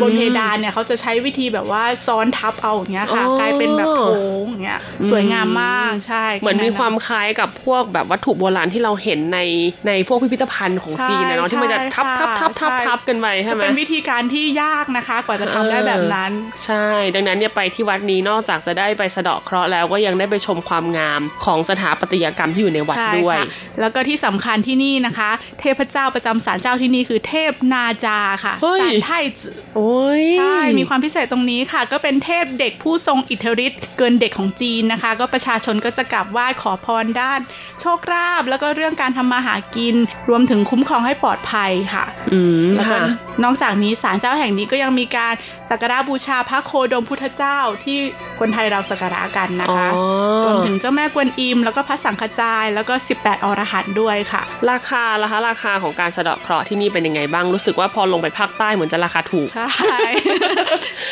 บนเพดานเนี่ยเขาจะใช้วิธีแบบว่าซ้อนทับเอาอย่างเงี้ยค่ะอ๋อกลายเป็นแบบโค้งอย่างเงี้ยสวยงามมากใช่ เหมือนมีความคล้ายกับพวกแบบวัตถุโบราณที่เราเห็นในในพวกพิพิธภัณฑ์ของจีนนะเนาะที่มันจะทับทับทับทับทับกันไปใช่ไหมเป็นวิธีการที่ยากนะคะ กว่าจะทำได้แบบนั้น ใช่ ดังนั้นเนี่ยไปที่วัดนี้นอกจากจะได้ไปสะเดาะเคราะห์แล้วก็ยังได้ไปชมความงามของสถาปัตยกรรมที่อยู่ในวัดใช่ด้วยค่ะแล้วก็ที่สำคัญที่นี่นะคะ เทพเจ้าประจำศาลเจ้าที่นี่คือเทพนาจาค่ะเฮ้ยศาลไทจือโอ้ยใช่ มีความพิเศษตรงนี้ค่ะ ก็เป็นเทพเด็กผู้ทรงอิทธิฤทธิ์เกินเด็กของจีนนะคะ ก็ประชาชนก็จะกราบไหว้ขอพรด้าน โชคลาภแล้วก็เรื่องการทำมาหากิน รวมถึงคุ้มครองให้ปลอดภัยค่ะอืม แล้วก็ค่ะนอกจากนี้ศาลเจ้าแห่งนี้ก็ยังมีการสักการะบูชาพระโคดมพุทธเจ้าที่คนไทยเราสักการะกันนะคะอ๋อรวมถึงเจ้าแม่กวนอิม แล้วก็พระสังฆจาย แล้วก็ 18 อรหันต์ด้วยค่ะ ราคาล่ะคะราคาของการสะเดาะเคราะห์ที่นี่เป็นยังไงบ้างรู้สึกว่าพอลงไปภาคใต้เหมือนจะราคาถูกใช่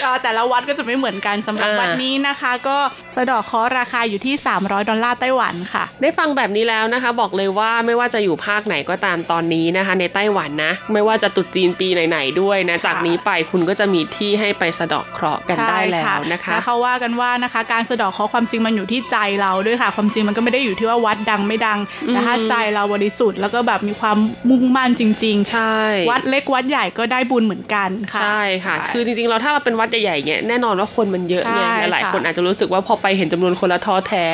ก็แต่ละวัดก็จะไม่เหมือนกันสำหรับอ่าวัดนี้นะคะ ก็สะเดอกเคราะห์ราคาอยู่ที่ 300 ดอลลาร์ไต้หวันค่ะ ได้ฟังแบบนี้แล้วนะคะ บอกเลยว่าไม่ว่าจะอยู่ภาคไหนก็ตามตอนนี้นะคะ ในไต้หวันนะไม่ว่าจะตรุษจีนปีไหนๆด้วยนะจากนี้ไปคุณก็จะมีที่ให้ไปสะเดาะเคราะห์กันได้แล้วนะคะและเขาว่ากันว่านะคะ การสะเดอกเคราะห์ความจริงมันอยู่ที่ใจเราด้วยค่ะ ความจริงมันก็ไม่ได้อยู่ที่ว่าวัดดังไม่ดังแต่ถ้าใจเราบริสุทธิ์แล้วก็แบบมีความมุ่งมั่นจริงใช่ๆวัดเล็กวัดใหญ่ก็ได้บุญเหมือนกันค่ะใช่ค่ะ คือจริงๆเราถ้าเราเป็นวัดใหญ่ๆเนี่ยแน่นอนว่าคนมันเยอะไงใช่หลายค่ะคนอาจจะรู้สึกว่าพอไปเห็นจำนวนคนละท้อแท้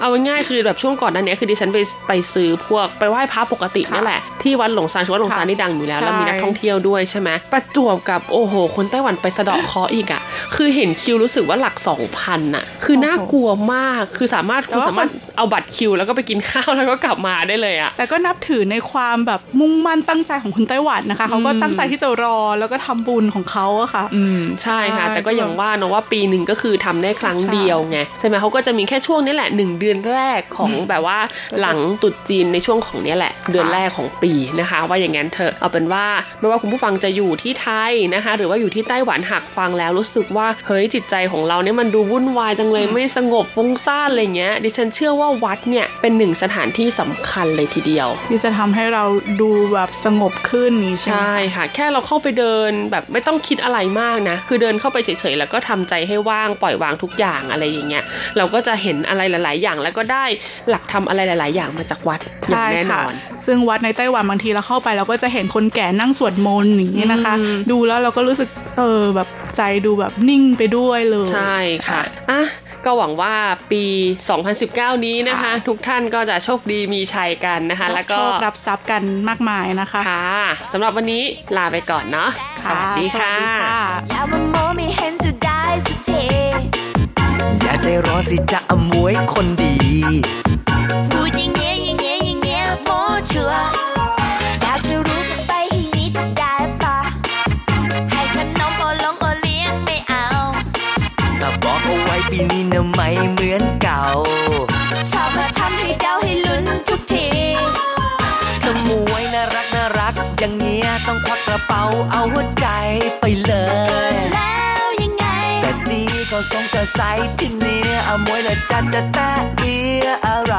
เอาง่ายๆคือแบบช่วงก่อนหนั้นเนี้ยคือดิฉันไปไปซื้อพวกไปไหว้พระปกตินี่แหละที่วัดหลงซานคือวัดหลงซานนี่ดังอยู่แล้วใช่แล้วมีนักท่องเที่ยวด้วยใช่ไหมประจวบกับโอ้โห คนไต้หวันไปสะเดาะเคราะห์อีกอะ คือเห็นคิวรู้สึกว่าหลักสองพันอะ คือน่ากลัวมากคือสามารถคุณสามารถเอาบัตรคิว แล้วก็ไปกินข้าวแล้วก็กลับมาได้เลยอะแต่ก็นับถือในความแบบมุ่งมั่นตั้งใจของคนไต้หวันนะคะเขาก็ตั้งใจที่จะรอแล้วก็ทำบุญของเขาอะค่ะ อืมใช่ค่ะใช่แต่ก็อย่างว่าเนอะว่าปีหนึ่งก็คือทำได้ครั้งใช่เดียวไงใช่ไหมเขาก็จะมีแค่ช่วงนี้แหละหนึ่งเดือนแรกของแบบว่าหลังตรุษจีนในช่วงของเนี้ยแหละ เดือนแรกของปีนะคะ ว่าอย่างนั้นเถอะเอาเป็นว่าไม่ว่าคุณผู้ฟังจะอยู่ที่ไทยนะคะ หรือว่าอยู่ที่ไต้หวันหากฟังแล้วรู้สึกว่าเฮ้ยจิตใจของเราเนี่ยมันดูวุ่นวายจังเลยไม่สงบฟุ้งซ่านอะไรเงี้ย ดิฉันเชื่อว่าวัดเนี่ยเป็นหนึ่งสถานที่สำคัญเลยทีเดียวที่จะทำให้เราดูแบบสงบขึ้นนี้ใช่ไหมใช่ค่ะ แค่เราเข้าไปเดินแบบไม่ต้องคิดอะไรมากนะ คือเดินเข้าไปเฉยๆแล้วก็ทำใจให้ว่างปล่อยวางทุกอย่างอะไรอย่างเงี้ยเราก็จะเห็นอะไรหลาย ๆ อย่างแล้วก็ได้หลักทำอะไรหลาย ๆ อย่างมาจากวัดอย่างใช่แน่นค่ะอน ซึ่งวัดในไต้หวันบางทีเราเข้าไปเราก็จะเห็นคนแก่นั่งสวดมนต์อย่างนี้นะคะ ดูแล้วเราก็รู้สึกเออแบบใจดูแบบนิ่งไปด้วยเลย ใช่ค่ะอะก็หวังว่าปี 2019 นี้นะคะ ทุกท่านก็จะโชคดีมีชัยกันนะคะ แล้วก็โชครับทรัพย์กันมากมายนะคะค่ะสำหรับวันนี้ลาไปก่อนเนาะสวัสดีค่ะสวัสดีค่ะอย่ามาโมไม่เห็นจะได้สักทีอย่าใจร้อนสิจะอมวยคนดี นี้นะไม่เหมือนเก่า ชอบมาทำให้เดาให้ลุ้นทุกทีถ้ามวยน่ารักน่ารัก อย่างเงี้ยต้องควักกระเป๋าเอาหัวใจไปเลย แล้วยังไง แต่ดีก็สงจะใส่ที่เนี้ยเอามวยละจัดจะแตะเอียอะไร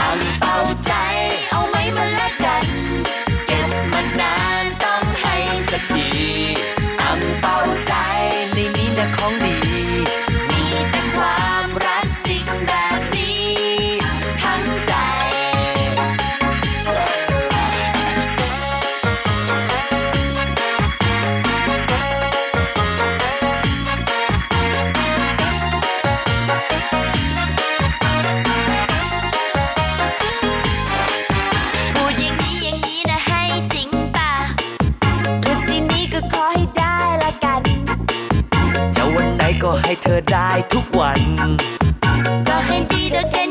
อังเป่าใจ เอาไหมมาแลกกัน เก็บมานานต้องให้สักทีอังเป่าใจในนี้นะของดี ให้เธอได้ทุกวัน ก็ให้ดีเด้